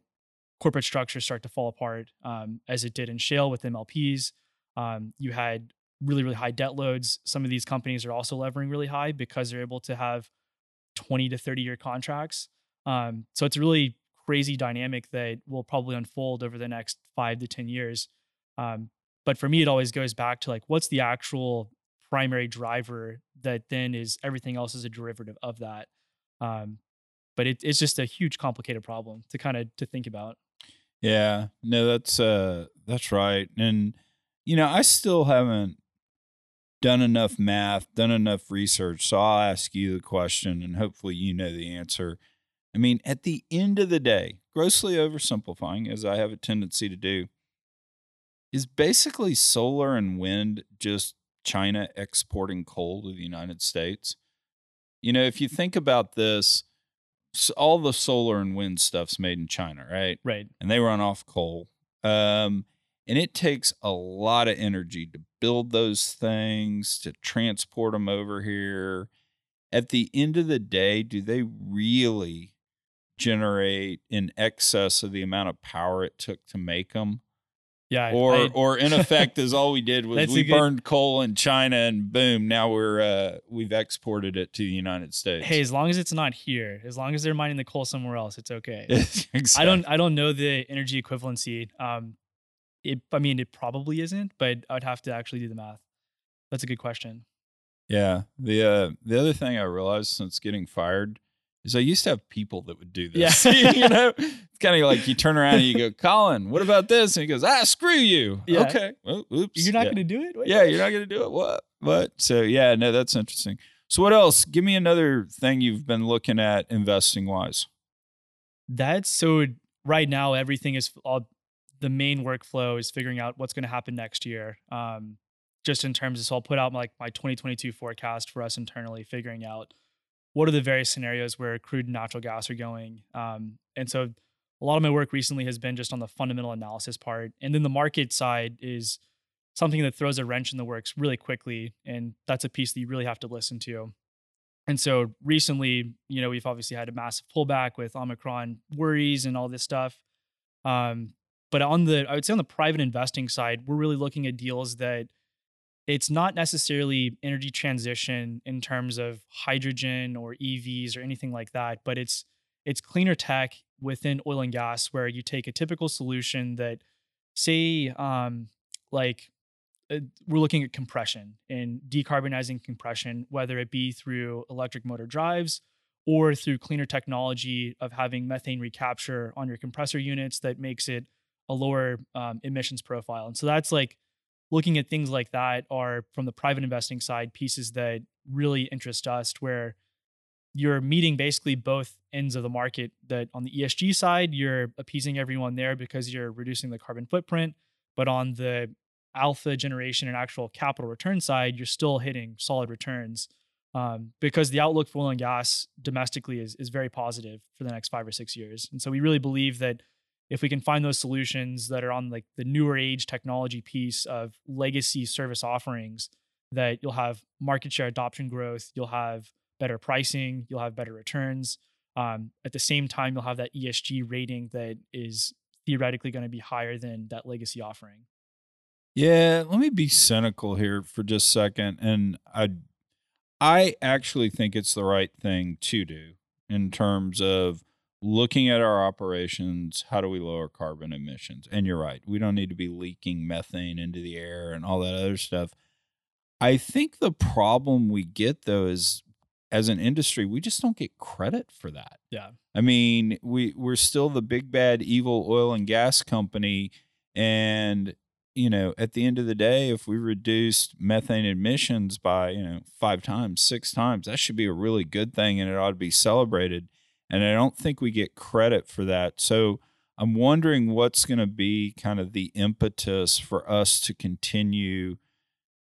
corporate structures start to fall apart, um, as it did in shale with MLPs. Um, you had really, really high debt loads. Some of these companies are also levering really high because they're able to have 20 to 30 year contracts. Um, so it's really crazy dynamic that will probably unfold over the next five to 10 years. Um, but for me, it always goes back to like, what's the actual primary driver that then is everything else is a derivative of that. Um, but it, it's just a huge complicated problem to kind of to think about.
Yeah, no, that's uh that's right. And you know, I still haven't done enough math, done enough research. So I'll ask you the question and hopefully you know the answer. I mean, at the end of the day, grossly oversimplifying, as I have a tendency to do, is basically solar and wind just China exporting coal to the United States? You know, if you think about this, all the solar and wind stuff's made in China, right?
Right.
And they run off coal. Um, and it takes a lot of energy to build those things, to transport them over here. At the end of the day, do they really generate in excess of the amount of power it took to make them?
Yeah.
Or
I,
or in effect, is all we did was we
good,
burned coal in China and boom, now we're uh, we've exported it to the United States.
Hey, as long as it's not here, as long as they're mining the coal somewhere else, it's okay.
exactly.
I don't I don't know the energy equivalency. Um, it I mean it probably isn't, but I'd have to actually do the math. That's a good question.
Yeah. The uh, the other thing I realized since getting fired is I used to have people that would do this.
Yeah.
you know, it's kind of like you turn around and you go, Colin, what about this? And he goes, ah, screw you.
Yeah.
Okay. Well, oops.
You're not
yeah.
going to do it? Wait.
Yeah, you're not going to do it. What? What? So, yeah, no, that's interesting. So, what else? Give me another thing you've been looking at investing wise.
That's so right now, everything is all the main workflow is figuring out what's going to happen next year. Um, just in terms of, so I'll put out like my 2022 forecast for us internally, figuring out what are the various scenarios where crude and natural gas are going. Um, and so a lot of my work recently has been just on the fundamental analysis part. And then the market side is something that throws a wrench in the works really quickly. And that's a piece that you really have to listen to. And so recently, you know, we've obviously had a massive pullback with Omicron worries and all this stuff. Um, but on the, I would say on the private investing side, we're really looking at deals that it's not necessarily energy transition in terms of hydrogen or EVs or anything like that, but it's it's cleaner tech within oil and gas where you take a typical solution that say um, like uh, we're looking at compression and decarbonizing compression whether it be through electric motor drives or through cleaner technology of having methane recapture on your compressor units that makes it a lower um, emissions profile. And so that's like looking at things like that are from the private investing side pieces that really interest us where you're meeting basically both ends of the market that on the ESG side you're appeasing everyone there because you're reducing the carbon footprint but on the alpha generation and actual capital return side you're still hitting solid returns um, because the outlook for oil and gas domestically is, is very positive for the next five or six years. And so we really believe that if we can find those solutions that are on like the newer age technology piece of legacy service offerings, that you'll have market share adoption growth, you'll have better pricing, you'll have better returns. Um, at the same time, you'll have that ESG rating that is theoretically going to be higher than that legacy offering.
Yeah, let me be cynical here for just a second. And I I actually think it's the right thing to do in terms of looking at our operations, how do we lower carbon emissions? And you're right, we don't need to be leaking methane into the air and all that other stuff. I think the problem we get though is as an industry, we just don't get credit for that.
Yeah.
I mean, we we're still the big bad evil oil and gas company and you know, at the end of the day, if we reduced methane emissions by, you know, five times, six times, that should be a really good thing and it ought to be celebrated. And I don't think we get credit for that. So I'm wondering what's going to be kind of the impetus for us to continue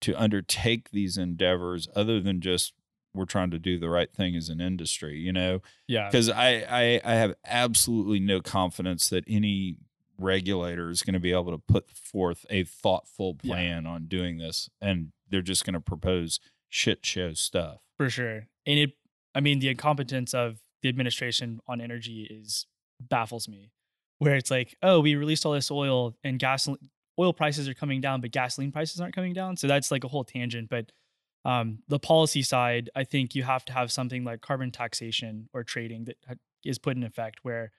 to undertake these endeavors other than just we're trying to do the right thing as an industry, you know?
Yeah.
Because I, I I have absolutely no confidence that any regulator is going to be able to put forth a thoughtful
Yeah.
plan on doing this, and they're just going to propose shit show stuff.
For sure. And it, I mean, the incompetence of the administration on energy is baffles me. Where it's like, oh, we released all this oil and gasoline, oil prices are coming down, but gasoline prices aren't coming down. So that's like a whole tangent. But um, the policy side, I think you have to have something like carbon taxation or trading that is put in effect where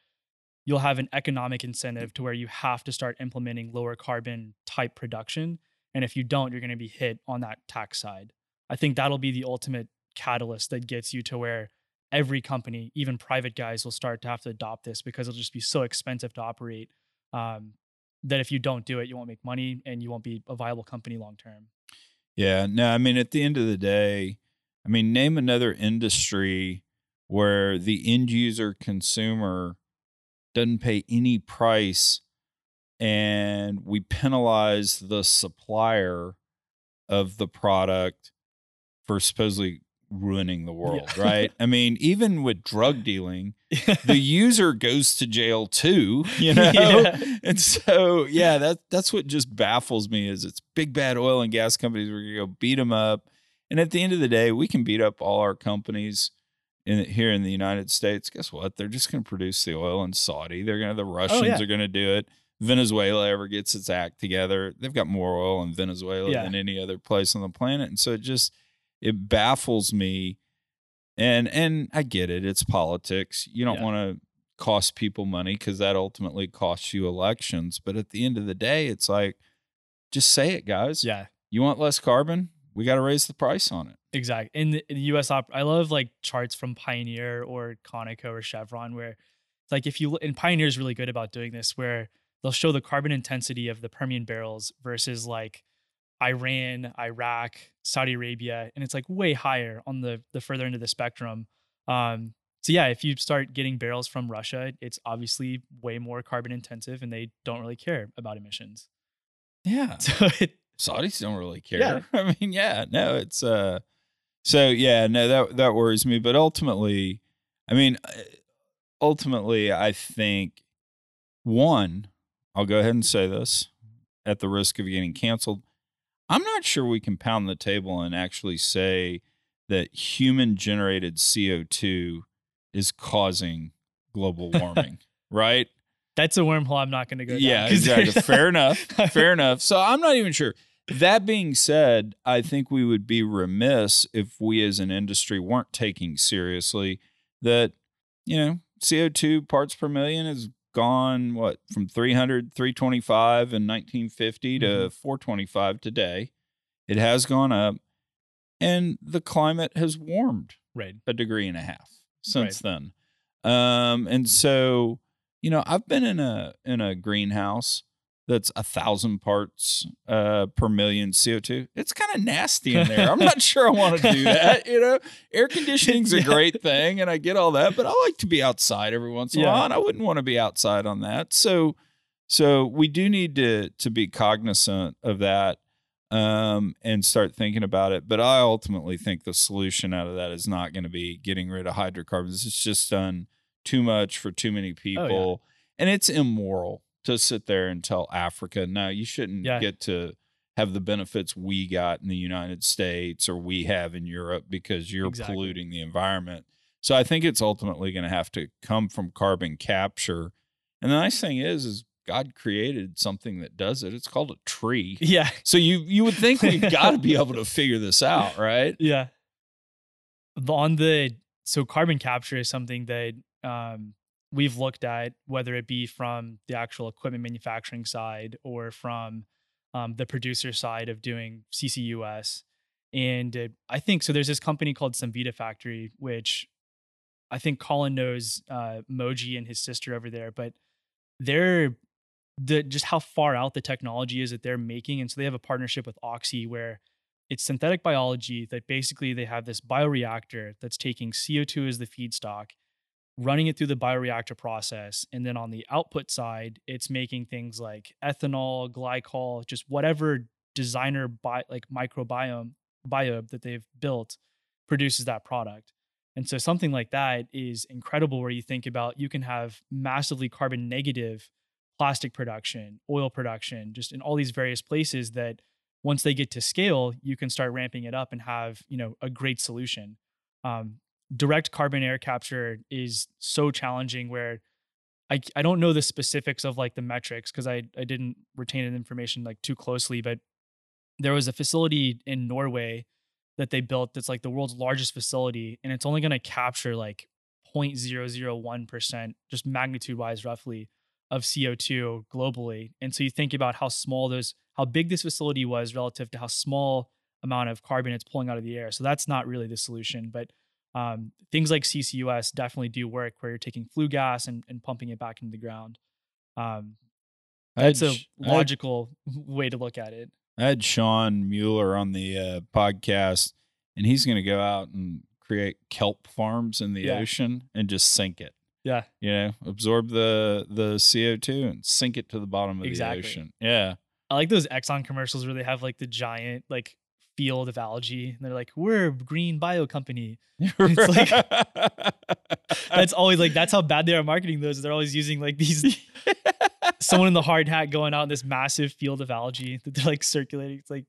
you'll have an economic incentive to where you have to start implementing lower carbon type production. And if you don't, you're going to be hit on that tax side. I think that'll be the ultimate catalyst that gets you to where every company, even private guys, will start to have to adopt this because it'll just be so expensive to operate um, that if you don't do it, you won't make money and you won't be a viable company long term.
Yeah, no, I mean, at the end of the day, I mean, name another industry where the end user consumer doesn't pay any price and we penalize the supplier of the product for supposedly ruining the world,
Yeah.
right? I mean, even with drug dealing, the user goes to jail too, you know?
Yeah.
And so, yeah, that that's what just baffles me is it's big bad oil and gas companies. We're gonna go beat them up, and at the end of the day, we can beat up all our companies in here in the United States. Guess what? They're just gonna produce the oil in Saudi. They're gonna the oh, Russians
Oh, yeah.
are gonna do it. Venezuela ever gets its act together, they've got more oil in Venezuela than any other place on the planet, and so it just it baffles me. And and I get it. It's politics. You don't
Yeah.
want to cost people money because that ultimately costs you elections. But at the end of the day, it's like, just say it, guys.
yeah,
You want less carbon? We got to raise the price on it.
exactly. In the, in the U.S. op, I love like charts from Pioneer or Conoco or Chevron where it's like if you look, and Pioneer is really good about doing this, where they'll show the carbon intensity of the Permian barrels versus like Iran, Iraq, Saudi Arabia, and it's like way higher on the the further end of the spectrum. Um, so yeah, if you start getting barrels from Russia, it's obviously way more carbon intensive, and they don't really care about emissions.
Yeah.
So it,
Saudis don't really care.
Yeah.
I mean, yeah, no, it's uh so yeah, no that that worries me, but ultimately, I mean, uh, ultimately I think one, I'll go ahead and say this at the risk of getting canceled. I'm not sure we can pound the table and actually say that human generated CO2 is causing global warming, right?
that's a wormhole I'm not going to go down.
Yeah, exactly. Fair enough. Fair enough. So I'm not even sure. That being said, I think we would be remiss if we as an industry weren't taking seriously that, you know, CO2 parts per million has gone, what, from 300, 325 in 1950 to
Mhm.
425 today. It has gone up. And the climate has warmed
right.
a degree and a half since then. Um, and so, you know, I've been in a in a greenhouse that's a thousand parts uh, per million CO2. It's kind of nasty in there. I'm not sure I want to do that. You know, air conditioning's a great thing, and I get all that, but I like to be outside every once in a
Yeah.
while, and I wouldn't want to be outside on that. So, so we do need to to be cognizant of that um, and start thinking about it. But I ultimately think the solution out of that is not going to be getting rid of hydrocarbons. It's just done too much for too many people. and it's immoral to sit there and tell Africa, no, you shouldn't
Yeah.
get to have the benefits we got in the United States or we have in Europe because you're
Exactly.
polluting the environment. So I think it's ultimately going to have to come from carbon capture. And the nice thing is, is God created something that does it. It's called a tree.
Yeah.
So you you would think we've got to be able to figure this out, right?
Yeah. On the so carbon capture is something that um, we've looked at, whether it be from the actual equipment manufacturing side or from um, the producer side of doing CCUS. And uh, I think so. There's this company called Cemvita Factory, which I think Colin knows uh, Moji and his sister over there, but they're the just how far out the technology is that they're making, and so they have a partnership with Oxy where it's synthetic biology that basically they have this bioreactor that's taking CO2 as the feedstock, running it through the bioreactor process. And then on the output side, it's making things like ethanol, glycol, just whatever designer bi- like microbiome biobe that they've built produces that product. And so something like that is incredible where you think about you can have massively carbon negative plastic production, oil production, just in all these various places that once they get to scale, you can start ramping it up and have you know a great solution. Um, direct carbon air capture is so challenging where I, I don't know the specifics of like the metrics because I, I didn't retain information like too closely, but there was a facility in Norway that they built that's like the world's largest facility and it's only going to capture like 0.001% just magnitude wise roughly of CO2 globally. And so you think about how small those, how big this facility was relative to how small amount of carbon it's pulling out of the air. So that's not really the solution. But um, things like CCUS definitely do work where you're taking flue gas and, and pumping it back into the ground. Um, it's a
Sh- I had-
logical way to look at it.
I had Sean Mueller on the uh, podcast, and he's going to go out and create kelp farms in the
Yeah.
ocean and just sink it.
Yeah.
You know, absorb the the CO two and sink it to the bottom of
Exactly.
the ocean. Yeah,
I like those Exxon commercials where they have like the giant like field of algae and they're like, we're a green bio company. It's like- That's always like, that's how bad they are marketing those. They're always using like these, someone in the hard hat going out in this massive field of algae that they're like circulating. It's like,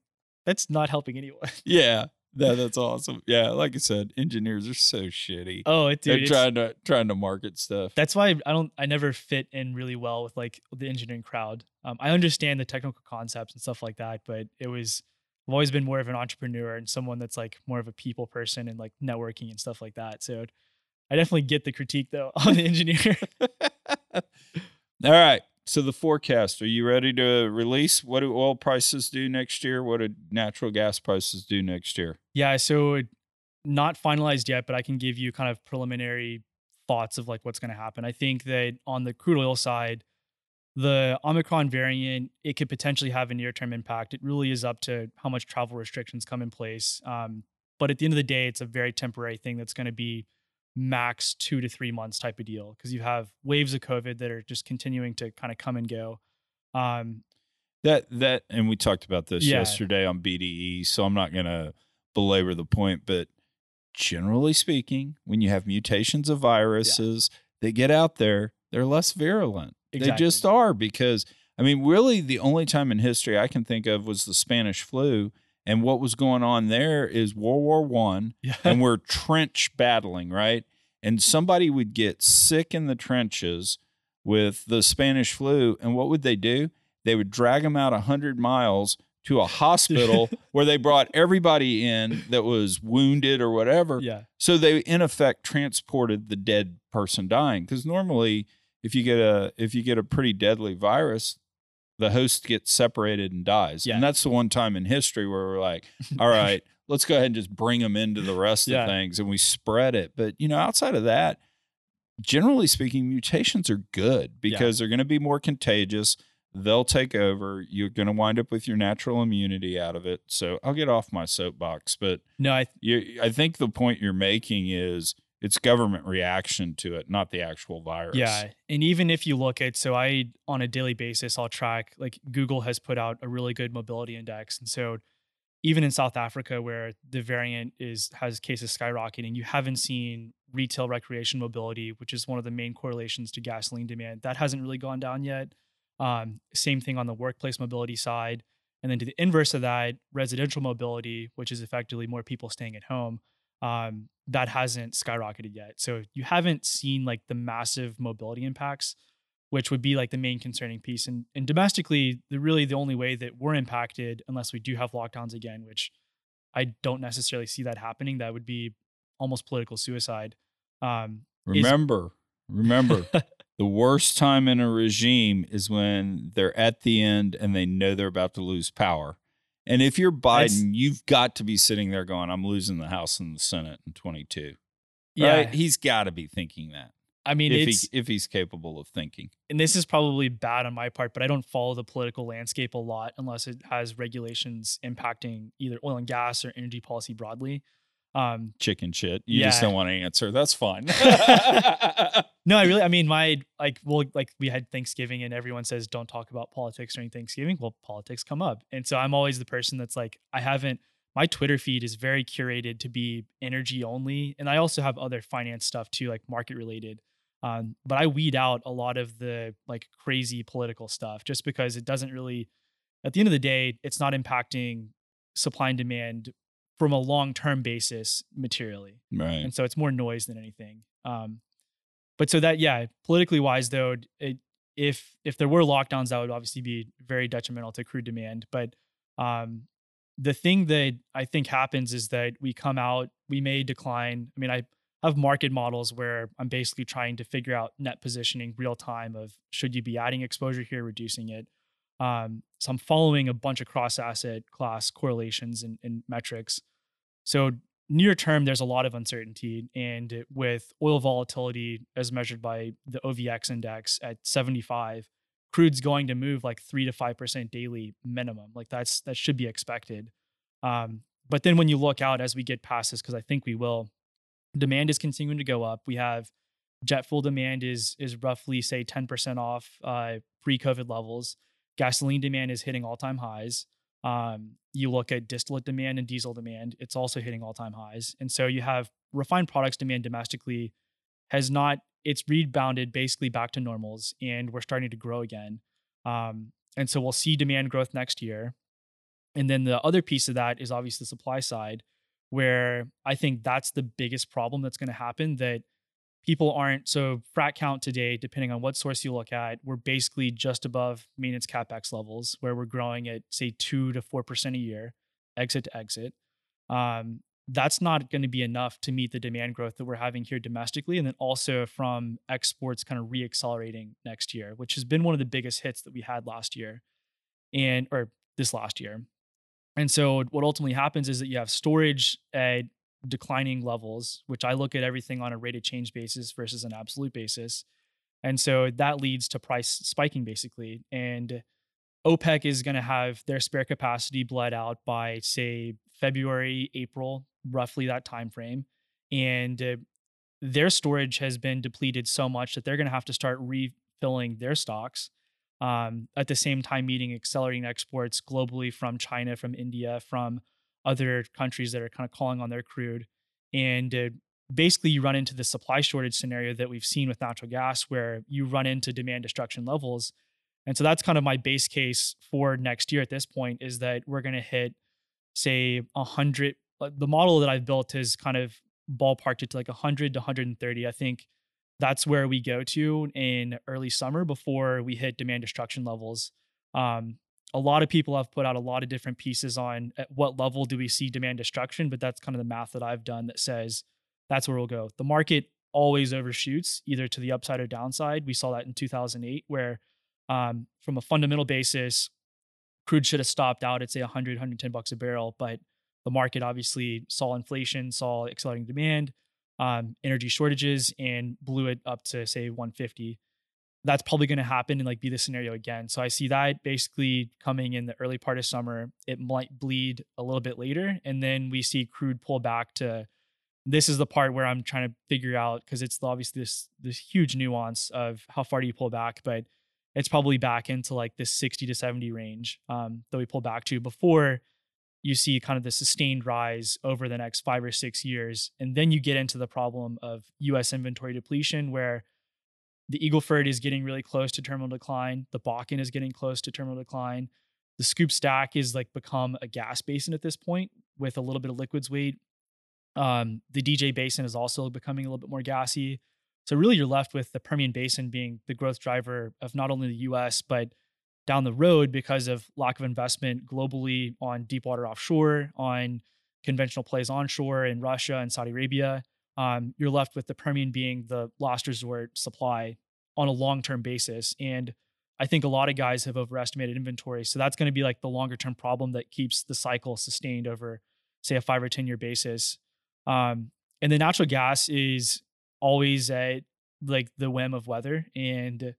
that's not helping anyone.
yeah. That, that's awesome. Yeah, like I said, engineers are so shitty.
Oh, it,
They're
dude. it's-
trying to trying to market stuff.
that's why I don't I never fit in really well with like the engineering crowd. Um, I understand the technical concepts and stuff like that, but it was I've always been more of an entrepreneur and someone that's like more of a people person and like networking and stuff like that. So I definitely get the critique though on the engineer.
All right. So the forecast, are you ready to release? What do oil prices do next year? What do natural gas prices do next year?
yeah, so not finalized yet, but I can give you kind of preliminary thoughts of like what's going to happen. I think that on the crude oil side, the Omicron variant, it could potentially have a near term impact. It really is up to how much travel restrictions come in place. Um, but at the end of the day, it's a very temporary thing that's going to be max two to three months type of deal because you have waves of COVID that are just continuing to kind of come and go. Um,
That that and we talked about this
Yeah.
yesterday on BDE, so I'm not going to belabor the point, but generally speaking, when you have mutations of viruses that get out there, they're less virulent. They just are because I mean, really the only time in history I can think of was the Spanish flu and what was going on there is World War 1
yeah.
and we're trench battling, right? And somebody would get sick in the trenches with the Spanish flu, and what would they do? They would drag them out 100 miles to a hospital where they brought everybody in that was wounded or whatever.
yeah.
So they in effect transported the dead person dying because normally if you get a if you get a pretty deadly virus, the host gets separated and dies.
Yeah.
And that's the one time in history where we're like, all right, let's go ahead and just bring them into the rest
Yeah.
of things and we spread it. But you know, outside of that, generally speaking, mutations are good because they're going to be more contagious. They'll take over. You're going to wind up with your natural immunity out of it. So I'll get off my soapbox, but
No, I
you, I think the point you're making is it's government reaction to it, not the actual virus.
Yeah. And even if you look at, so I, on a daily basis, I'll track, like Google has put out a really good mobility index. And so even in South Africa, where the variant is, has cases skyrocketing, you haven't seen retail recreation mobility, which is one of the main correlations to gasoline demand. That hasn't really gone down yet. Um, same thing on the workplace mobility side. And then to the inverse of that, residential mobility, which is effectively more people staying at home, um, that hasn't skyrocketed yet. So you haven't seen like the massive mobility impacts, which would be like the main concerning piece. And, and domestically, the really the only way that we're impacted, unless we do have lockdowns again, which I don't necessarily see that happening, that would be almost political suicide. Um,
remember, is- remember, the worst time in a regime is when they're at the end and they know they're about to lose power. And if you're Biden, That's, you've got to be sitting there going, I'm losing the House and the Senate in 22. Yeah. Right? He's got to be thinking that.
I mean,
if, he, if he's capable of thinking.
And this is probably bad on my part, but I don't follow the political landscape a lot unless it has regulations impacting either oil and gas or energy policy broadly.
Um, Chicken shit. You yeah. just don't want to answer. That's fine.
no, I really, I mean, my like, well, like we had Thanksgiving and everyone says don't talk about politics during Thanksgiving. Well, politics come up, and so I'm always the person that's like, I haven't. My Twitter feed is very curated to be energy only, and I also have other finance stuff too, like market related. Um, but I weed out a lot of the like crazy political stuff just because it doesn't really, at the end of the day, it's not impacting supply and demand from a long term basis materially.
Right.
And so it's more noise than anything. Um, but so that yeah, politically wise though, it, if if there were lockdowns, that would obviously be very detrimental to crude demand. But um, the thing that I think happens is that we come out, we may decline. I mean, I have market models where I'm basically trying to figure out net positioning real time of should you be adding exposure here, reducing it. Um, so I'm following a bunch of cross asset class correlations and, and metrics. So near term, there's a lot of uncertainty. And with oil volatility as measured by the OVX index at 75, crude's going to move like three to five percent daily minimum. Like that's that should be expected. Um, but then when you look out as we get past this, because I think we will, demand is continuing to go up. We have jet fuel demand is is roughly say 10% off uh, pre-COVID levels. Gasoline demand is hitting all-time highs. Um, you look at distillate demand and diesel demand, it's also hitting all time highs. And so you have refined products demand domestically has not, it's rebounded basically back to normals and we're starting to grow again. Um, and so we'll see demand growth next year. And then the other piece of that is obviously the supply side, where I think that's the biggest problem that's going to happen that people aren't so frac count today depending on what source you look at we're basically just above maintenance capex levels where we're growing at say 2 to 4% a year exit to exit. Um, that's not going to be enough to meet the demand growth that we're having here domestically and then also from exports kind of reaccelerating next year which has been one of the biggest hits that we had last year and or this last year. And so what ultimately happens is that you have storage at declining levels, which I look at everything on a rate of change basis versus an absolute basis. And so that leads to price spiking basically. And OPEC is going to have their spare capacity bled out by say February, April, roughly that time frame. And uh, their storage has been depleted so much that they're going to have to start refilling their stocks. Um, at the same time, meeting accelerating exports globally from China, from India, from other countries that are kind of calling on their crude. And uh, basically, you run into the supply shortage scenario that we've seen with natural gas, where you run into demand destruction levels. And so that's kind of my base case for next year at this point is that we're going to hit, say, 100. The model that I've built is kind of ballparked it to like 100 to 130. I think that's where we go to in early summer before we hit demand destruction levels. Um, a lot of people have put out a lot of different pieces on at what level do we see demand destruction, but that's kind of the math that I've done that says that's where we'll go. The market always overshoots either to the upside or downside. We saw that in 2008, where um, from a fundamental basis, crude should have stopped out at say 100, 110 bucks a barrel, but the market obviously saw inflation, saw accelerating demand, um, energy shortages, and blew it up to say 150 that's probably going to happen and like be the scenario again. So I see that basically coming in the early part of summer. It might bleed a little bit later, and then we see crude pull back to. This is the part where I'm trying to figure out because it's obviously this this huge nuance of how far do you pull back, but it's probably back into like this 60 to 70 range um, that we pull back to before you see kind of the sustained rise over the next five or six years. And then you get into the problem of US inventory depletion, where the Eagle Ford is getting really close to terminal decline, the Bakken is getting close to terminal decline. The Scoop Stack is like become a gas basin at this point with a little bit of liquids weight. Um, the DJ Basin is also becoming a little bit more gassy. So really, you're left with the Permian Basin being the growth driver of not only the U.S. but down the road because of lack of investment globally on deep water offshore, on conventional plays onshore in Russia and Saudi Arabia. Um, you're left with the Permian being the last resort supply on a long term basis. And I think a lot of guys have overestimated inventory. So that's going to be like the longer term problem that keeps the cycle sustained over, say, a five or 10 year basis. Um, and the natural gas is always at like the whim of weather. And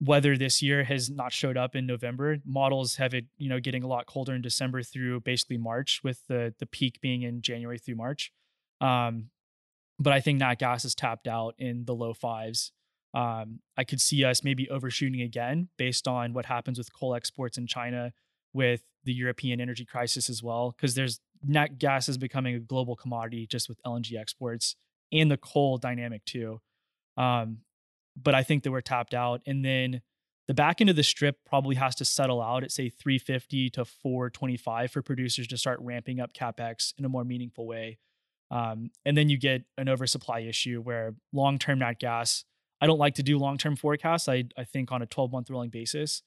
weather this year has not showed up in November. Models have it, you know, getting a lot colder in December through basically March, with the the peak being in January through March. Um, but I think nat gas is tapped out in the low fives. Um, I could see us maybe overshooting again based on what happens with coal exports in China, with the European energy crisis as well, because there's nat gas is becoming a global commodity just with LNG exports and the coal dynamic too. Um, but I think that we're tapped out. And then the back end of the strip probably has to settle out at say 350 to 425 for producers to start ramping up capex in a more meaningful way. Um, and then you get an oversupply issue where long-term nat gas. I don't like to do long-term forecasts. I I think on a 12-month rolling basis.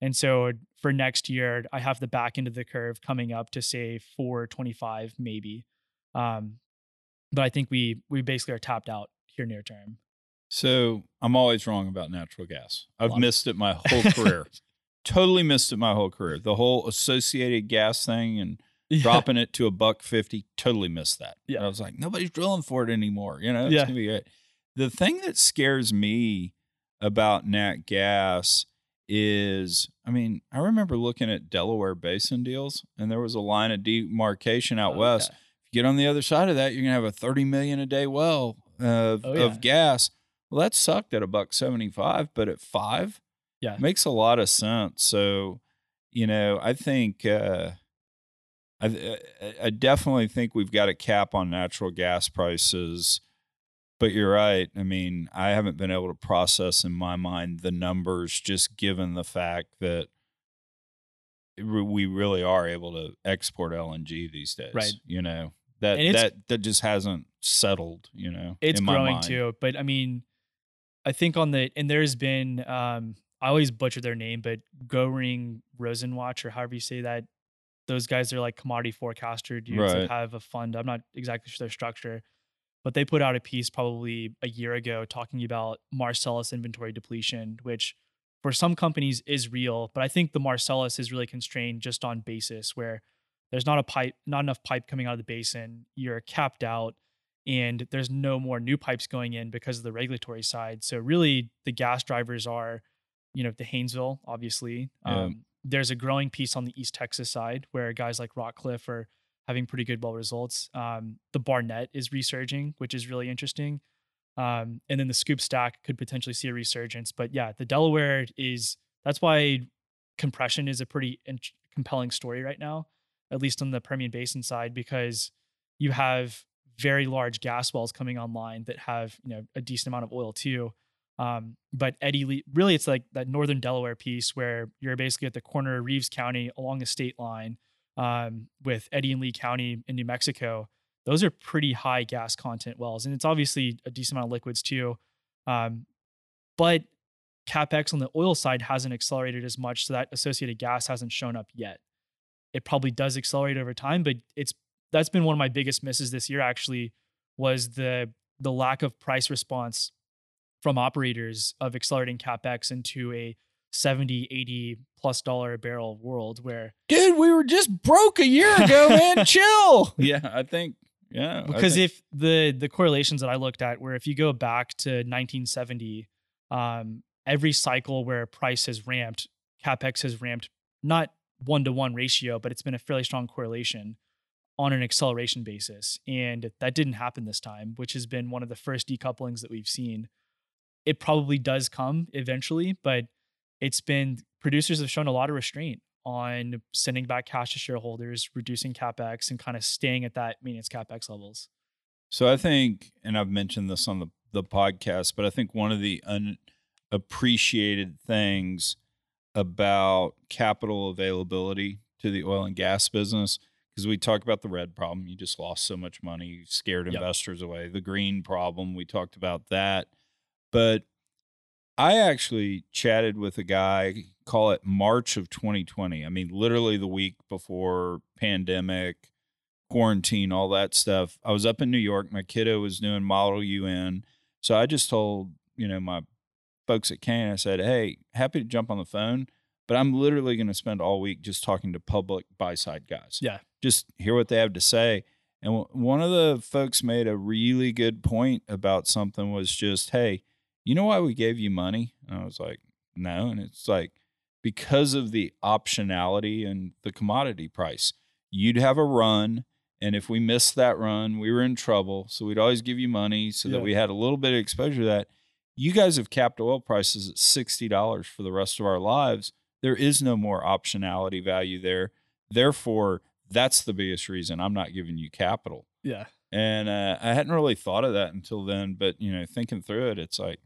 And so for next year, I have the back end of the curve coming up to say 425 maybe. Um, but I think we we basically are tapped out here near term.
So I'm always wrong about natural gas. I've Love missed it my whole career. totally missed it my whole career. The whole associated gas thing and yeah. dropping it to a buck fifty, totally missed that. Yeah. I was like, nobody's drilling for it anymore. You know, it's yeah. gonna be great. The thing that scares me about nat gas is I mean, I remember looking at Delaware Basin deals and there was a line of demarcation out oh, west. If you get on the other side of that, you're gonna have a 30 million a day well of, oh, yeah. of gas. Well, that sucked at a buck 75, but at five,
yeah,
makes a lot of sense. So, you know, I think, uh, I, I definitely think we've got a cap on natural gas prices, but you're right. I mean, I haven't been able to process in my mind the numbers just given the fact that we really are able to export LNG these days.
Right.
You know, that that that just hasn't settled, you know.
It's growing too, but I mean, I think on the and there's been um I always butcher their name, but Goehring Rosenwatch or however you say that. Those guys are like commodity forecaster dudes right. that have a fund. I'm not exactly sure their structure, but they put out a piece probably a year ago talking about Marcellus inventory depletion, which for some companies is real, but I think the Marcellus is really constrained just on basis where there's not a pipe, not enough pipe coming out of the basin. You're capped out and there's no more new pipes going in because of the regulatory side. So really, the gas drivers are, you know, the Haynesville, obviously. Yeah. Um, there's a growing piece on the East Texas side where guys like Rockcliff are having pretty good well results. Um, the Barnett is resurging, which is really interesting. Um, and then the Scoop Stack could potentially see a resurgence. But yeah, the Delaware is that's why compression is a pretty in- compelling story right now, at least on the Permian Basin side, because you have very large gas wells coming online that have you know a decent amount of oil too. Um, but Eddy Lea, really, it's like that northern Delaware piece where you're basically at the corner of Reeves County along the state line um, with Eddy and Lea County in New Mexico. Those are pretty high gas content wells, and it's obviously a decent amount of liquids too. Um, but capex on the oil side hasn't accelerated as much, so that associated gas hasn't shown up yet. It probably does accelerate over time, but it's that's been one of my biggest misses this year actually was the the lack of price response from operators of accelerating capex into a 70 80 plus dollar a barrel world where
dude we were just broke a year ago man chill yeah i think yeah
because
think.
if the the correlations that i looked at where if you go back to 1970 um every cycle where price has ramped capex has ramped not one to one ratio but it's been a fairly strong correlation on an acceleration basis. And that didn't happen this time, which has been one of the first decouplings that we've seen. It probably does come eventually, but it's been producers have shown a lot of restraint on sending back cash to shareholders, reducing capex, and kind of staying at that maintenance capex levels.
So I think, and I've mentioned this on the the podcast, but I think one of the unappreciated things about capital availability to the oil and gas business because we talked about the red problem. You just lost so much money, you scared
Yep.
investors away. The green problem, we talked about that. But I actually chatted with a guy, call it March of 2020. I mean, literally the week before pandemic, quarantine, all that stuff. I was up in New York. My kiddo was doing Model UN. So I just told, you know, my folks at Kane, I said, hey, happy to jump on the phone, but I'm literally going to spend all week just talking to public buy side guys.
Yeah.
Just hear what they have to say. And w- one of the folks made a really good point about something was just, hey, you know why we gave you money? And I was like, no. And it's like, because of the optionality and the commodity price. You'd have a run. And if we missed that run, we were in trouble. So we'd always give you money so that we had a little bit of exposure to that. You guys have capped oil prices at $60 for the rest of our lives. There is no more optionality value there. Therefore, that's the biggest reason I'm not giving you capital.
Yeah.
And uh, I hadn't really thought of that until then. But you know, thinking through it, it's like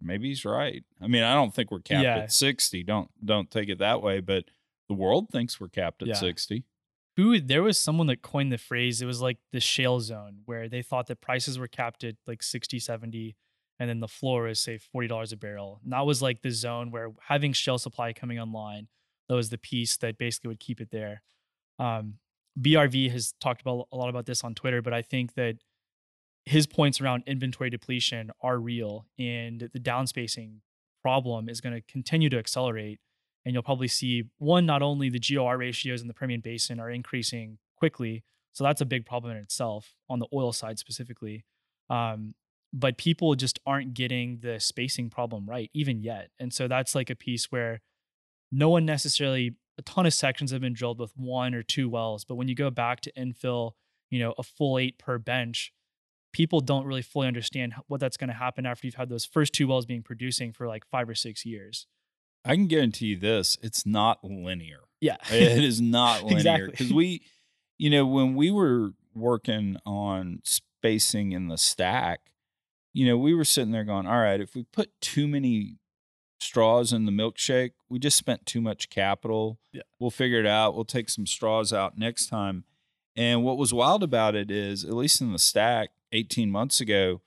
maybe he's right. I mean, I don't think we're capped
Yeah.
at sixty. Don't don't take it that way. But the world thinks we're capped at
Yeah.
sixty.
Who there was someone that coined the phrase, it was like the shale zone where they thought that prices were capped at like 60, 70, and then the floor is say $40 a barrel. And that was like the zone where having shale supply coming online, that was the piece that basically would keep it there. Um, BRV has talked about a lot about this on Twitter, but I think that his points around inventory depletion are real and the downspacing problem is going to continue to accelerate and you'll probably see one not only the GOR ratios in the Permian Basin are increasing quickly, so that's a big problem in itself on the oil side specifically. Um, but people just aren't getting the spacing problem right even yet, and so that's like a piece where no one necessarily a ton of sections have been drilled with one or two wells, but when you go back to infill, you know, a full eight per bench, people don't really fully understand what that's going to happen after you've had those first two wells being producing for like five or six years.
I can guarantee you this: it's not linear.
Yeah,
it is not linear
Exactly.
because we, you know, when we were working on spacing in the stack, you know, we were sitting there going, "All right, if we put too many straws in the milkshake, we just spent too much capital.
Yeah.
We'll figure it out. We'll take some straws out next time." And what was wild about it is, at least in the stack, 18 months ago,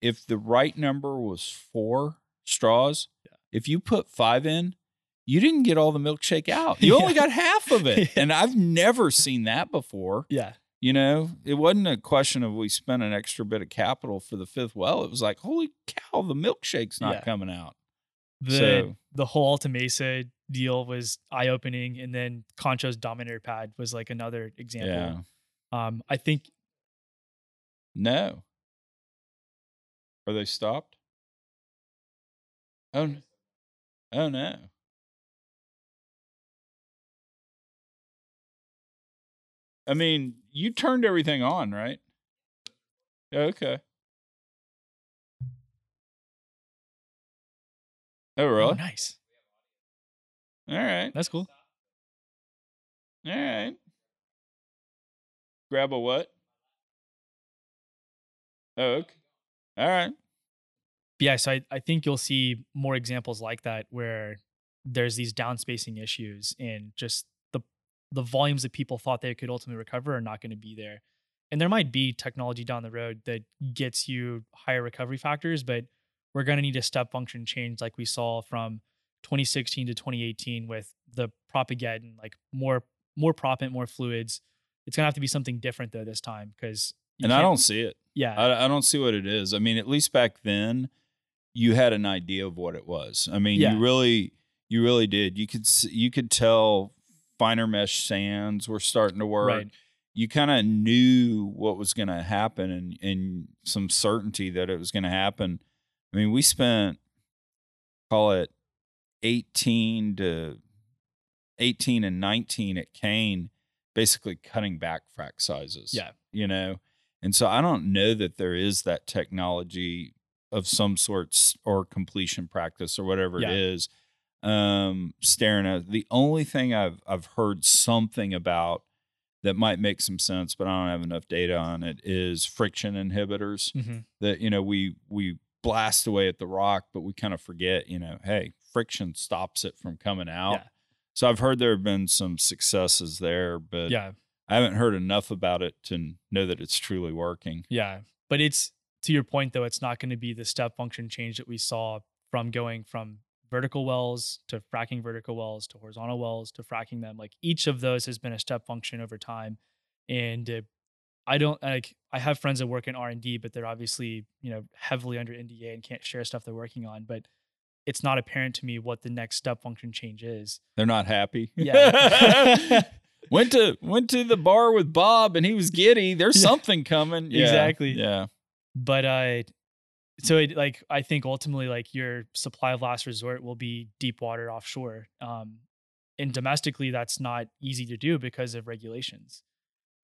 if the right number was four straws, if you put five in, you didn't get all the milkshake out. You only got half of it. And I've never seen that before.
yeah.
You know, it wasn't a question of we spent an extra bit of capital for the fifth well. It was like, holy cow, the milkshake's not
Yeah.
coming out.
The
So-
the whole Alta Mesa deal was eye opening, and then Concho's Dominator pad was like another
Yeah.
example. Um, I think
No. Are they stopped? Oh, oh no. I mean, you turned everything on, right? Okay. Oh,
oh,
really?
nice.
All right.
That's cool.
All right. Grab a what? Oh, okay. All right.
Yeah, so I, I think you'll see more examples like that where there's these downspacing issues and just the the volumes that people thought they could ultimately recover are not going to be there. And there might be technology down the road that gets you higher recovery factors, but we're going to need a step function change like we saw from 2016 to 2018 with the propagating like more more proppant, more fluids. It's going to have to be something different though this time because
And I don't see it.
yeah
I, I don't see what it is. I mean, at least back then, you had an idea of what it was. I mean,
Yeah.
you really, you really did. You could, you could tell finer mesh sands were starting to work.
right
You kind of knew what was going to happen, and and some certainty that it was going to happen. I mean, we spent call it eighteen to eighteen and nineteen at Kane, basically cutting back frac sizes
yeah
you know and so i don't know that there is that technology of some sorts or completion practice or whatever
Yeah.
it is um, staring at. The only thing I've I've heard something about that might make some sense, but I don't have enough data on it is friction inhibitors.
Mm-hmm.
That you know we we blast away at the rock, but we kind of forget. You know, hey, friction stops it from coming out.
Yeah.
So I've heard there have been some successes there, but
Yeah.
I haven't heard enough about it to know that it's truly working.
Yeah. But it's to your point though, it's not going to be the step function change that we saw from going from vertical wells to fracking vertical wells to horizontal wells to fracking them. Like each of those has been a step function over time. And uh, I don't like I have friends that work in R&D but they're obviously, you know, heavily under NDA and can't share stuff they're working on, but it's not apparent to me what the next step function change is.
They're not happy.
Yeah.
went to went to the bar with Bob and he was giddy. There's
Yeah.
something coming. Yeah,
Exactly.
Yeah.
but uh so it like i think ultimately like your supply of last resort will be deep water offshore um and domestically that's not easy to do because of regulations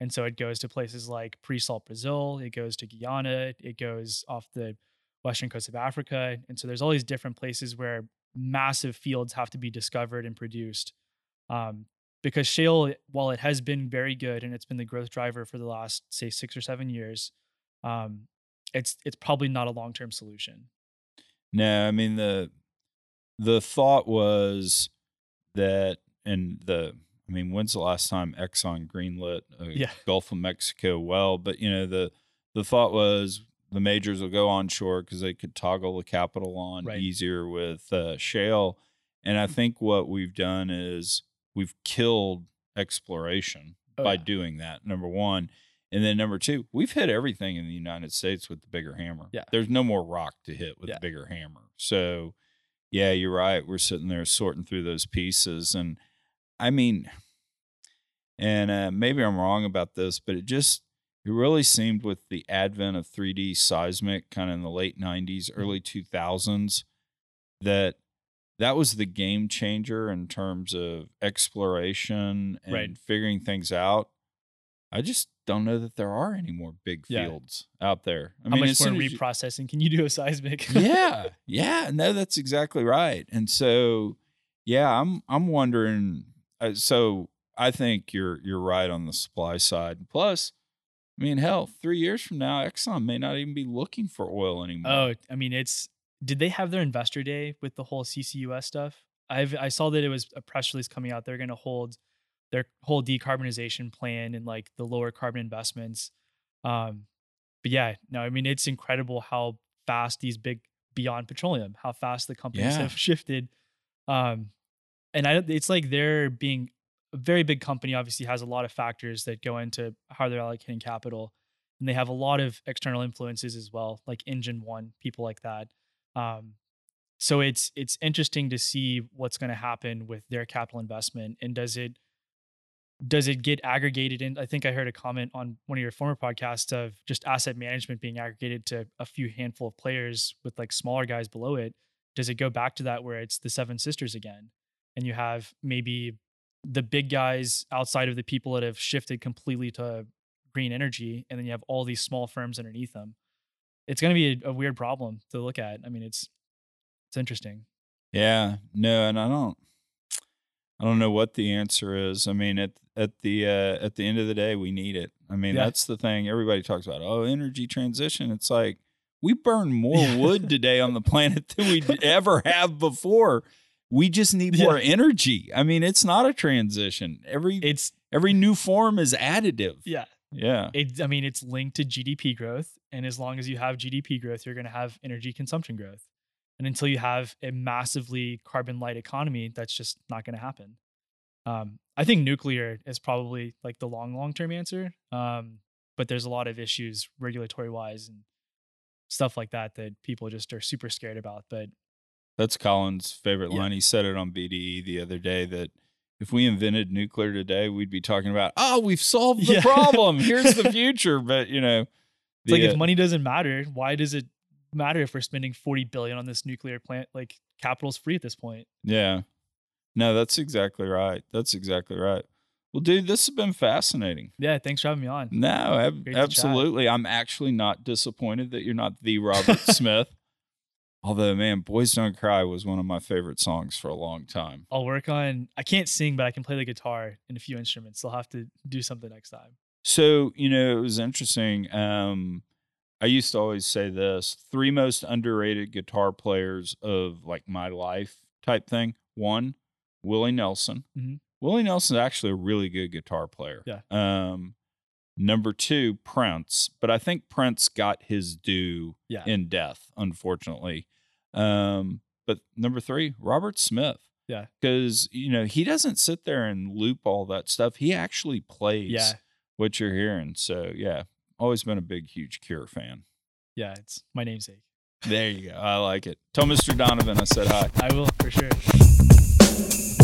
and so it goes to places like pre-salt brazil it goes to guyana it goes off the western coast of africa and so there's all these different places where massive fields have to be discovered and produced um, because shale while it has been very good and it's been the growth driver for the last say six or seven years um, it's it's probably not a long term solution.
No, I mean the the thought was that and the I mean, when's the last time Exxon greenlit a
Yeah.
Gulf of Mexico well? But you know, the the thought was the majors will go onshore because they could toggle the capital on
Right.
easier with uh, shale. And I think what we've done is we've killed exploration
Oh,
by
yeah.
doing that. Number one. And then number two, we've hit everything in the United States with the bigger hammer.
Yeah.
There's no more rock to hit with
Yeah.
the bigger hammer. So, yeah, you're right. We're sitting there sorting through those pieces. And I mean, and uh, maybe I'm wrong about this, but it just, it really seemed with the advent of 3D seismic kind of in the late 90s,
Mm-hmm.
early 2000s, that that was the game changer in terms of exploration and
Right.
figuring things out. I just don't know that there are any more big
Yeah.
fields out there. I
How
mean,
much more
as you-
reprocessing can you do a seismic?
yeah, yeah, no, that's exactly right. And so, yeah, I'm I'm wondering. Uh, so I think you're you're right on the supply side. Plus, I mean, hell, three years from now, Exxon may not even be looking for oil anymore.
oh, I mean, it's did they have their investor day with the whole CCUS stuff? I've I saw that it was a press release coming out. They're going to hold their whole decarbonization plan and like the lower carbon investments. Um, but yeah, no, I mean, it's incredible how fast these big beyond petroleum, how fast the companies
Yeah.
have shifted. Um, and I, it's like they're being a very big company. Obviously, has a lot of factors that go into how they're allocating capital, and they have a lot of external influences as well, like Engine One, people like that. Um, so it's it's interesting to see what's going to happen with their capital investment, and does it does it get aggregated in? I think I heard a comment on one of your former podcasts of just asset management being aggregated to a few handful of players with like smaller guys below it. Does it go back to that where it's the Seven Sisters again, and you have maybe the big guys outside of the people that have shifted completely to green energy, and then you have all these small firms underneath them. It's going to be a, a weird problem to look at. I mean, it's it's interesting.
Yeah, no, and I don't, I don't know what the answer is. I mean, at at the uh, at the end of the day, we need it. I mean,
Yeah.
that's the thing. Everybody talks about oh, energy transition. It's like we burn more wood today on the planet than we ever have before. We just need
Yeah.
more energy. I mean, it's not a transition. Every
It's
every new form is additive.
yeah.
Yeah.
It, I mean, it's linked to GDP growth, and as long as you have GDP growth, you're going to have energy consumption growth. And until you have a massively carbon light economy, that's just not going to happen. Um, I think nuclear is probably like the long, long term answer. Um, but there's a lot of issues regulatory wise and stuff like that that people just are super scared about. But
That's Colin's favorite
Yeah.
line. He said it on BDE the other day that if we invented nuclear today, we'd be talking about, oh, we've solved the
Yeah.
problem. Here's the future. But you know,
it's like if
uh,
money doesn't matter, why does it matter if we're spending 40 billion on this nuclear plant? Like capital's free at this point.
yeah, no, that's exactly right. That's exactly right. Well, dude, this has been fascinating.
Yeah, thanks for having me on.
No, ab-
Great to chat.
absolutely. I'm actually not disappointed that you're not the Robert Smith. Although, man, Boys Don't Cry was one of my favorite songs for a long time.
I'll work on. I can't sing, but I can play the guitar and a few instruments. I'll have to do something next time.
So, you know, it was interesting. Um, I used to always say this three most underrated guitar players of like my life type thing. One, Willie Nelson.
Mhm.
Willie Nelson's actually a really good guitar player.
Yeah.
Um, number two, Prince. But I think Prince got his due
Yeah.
in death, unfortunately. Um, but number three, Robert Smith.
Yeah.
Because, you know, he doesn't sit there and loop all that stuff. He actually plays
Yeah.
what you're hearing. So, yeah, always been a big, huge Cure fan.
Yeah. It's my namesake.
There you go. I like it. Tell Mr. Donovan I said hi.
I will for sure.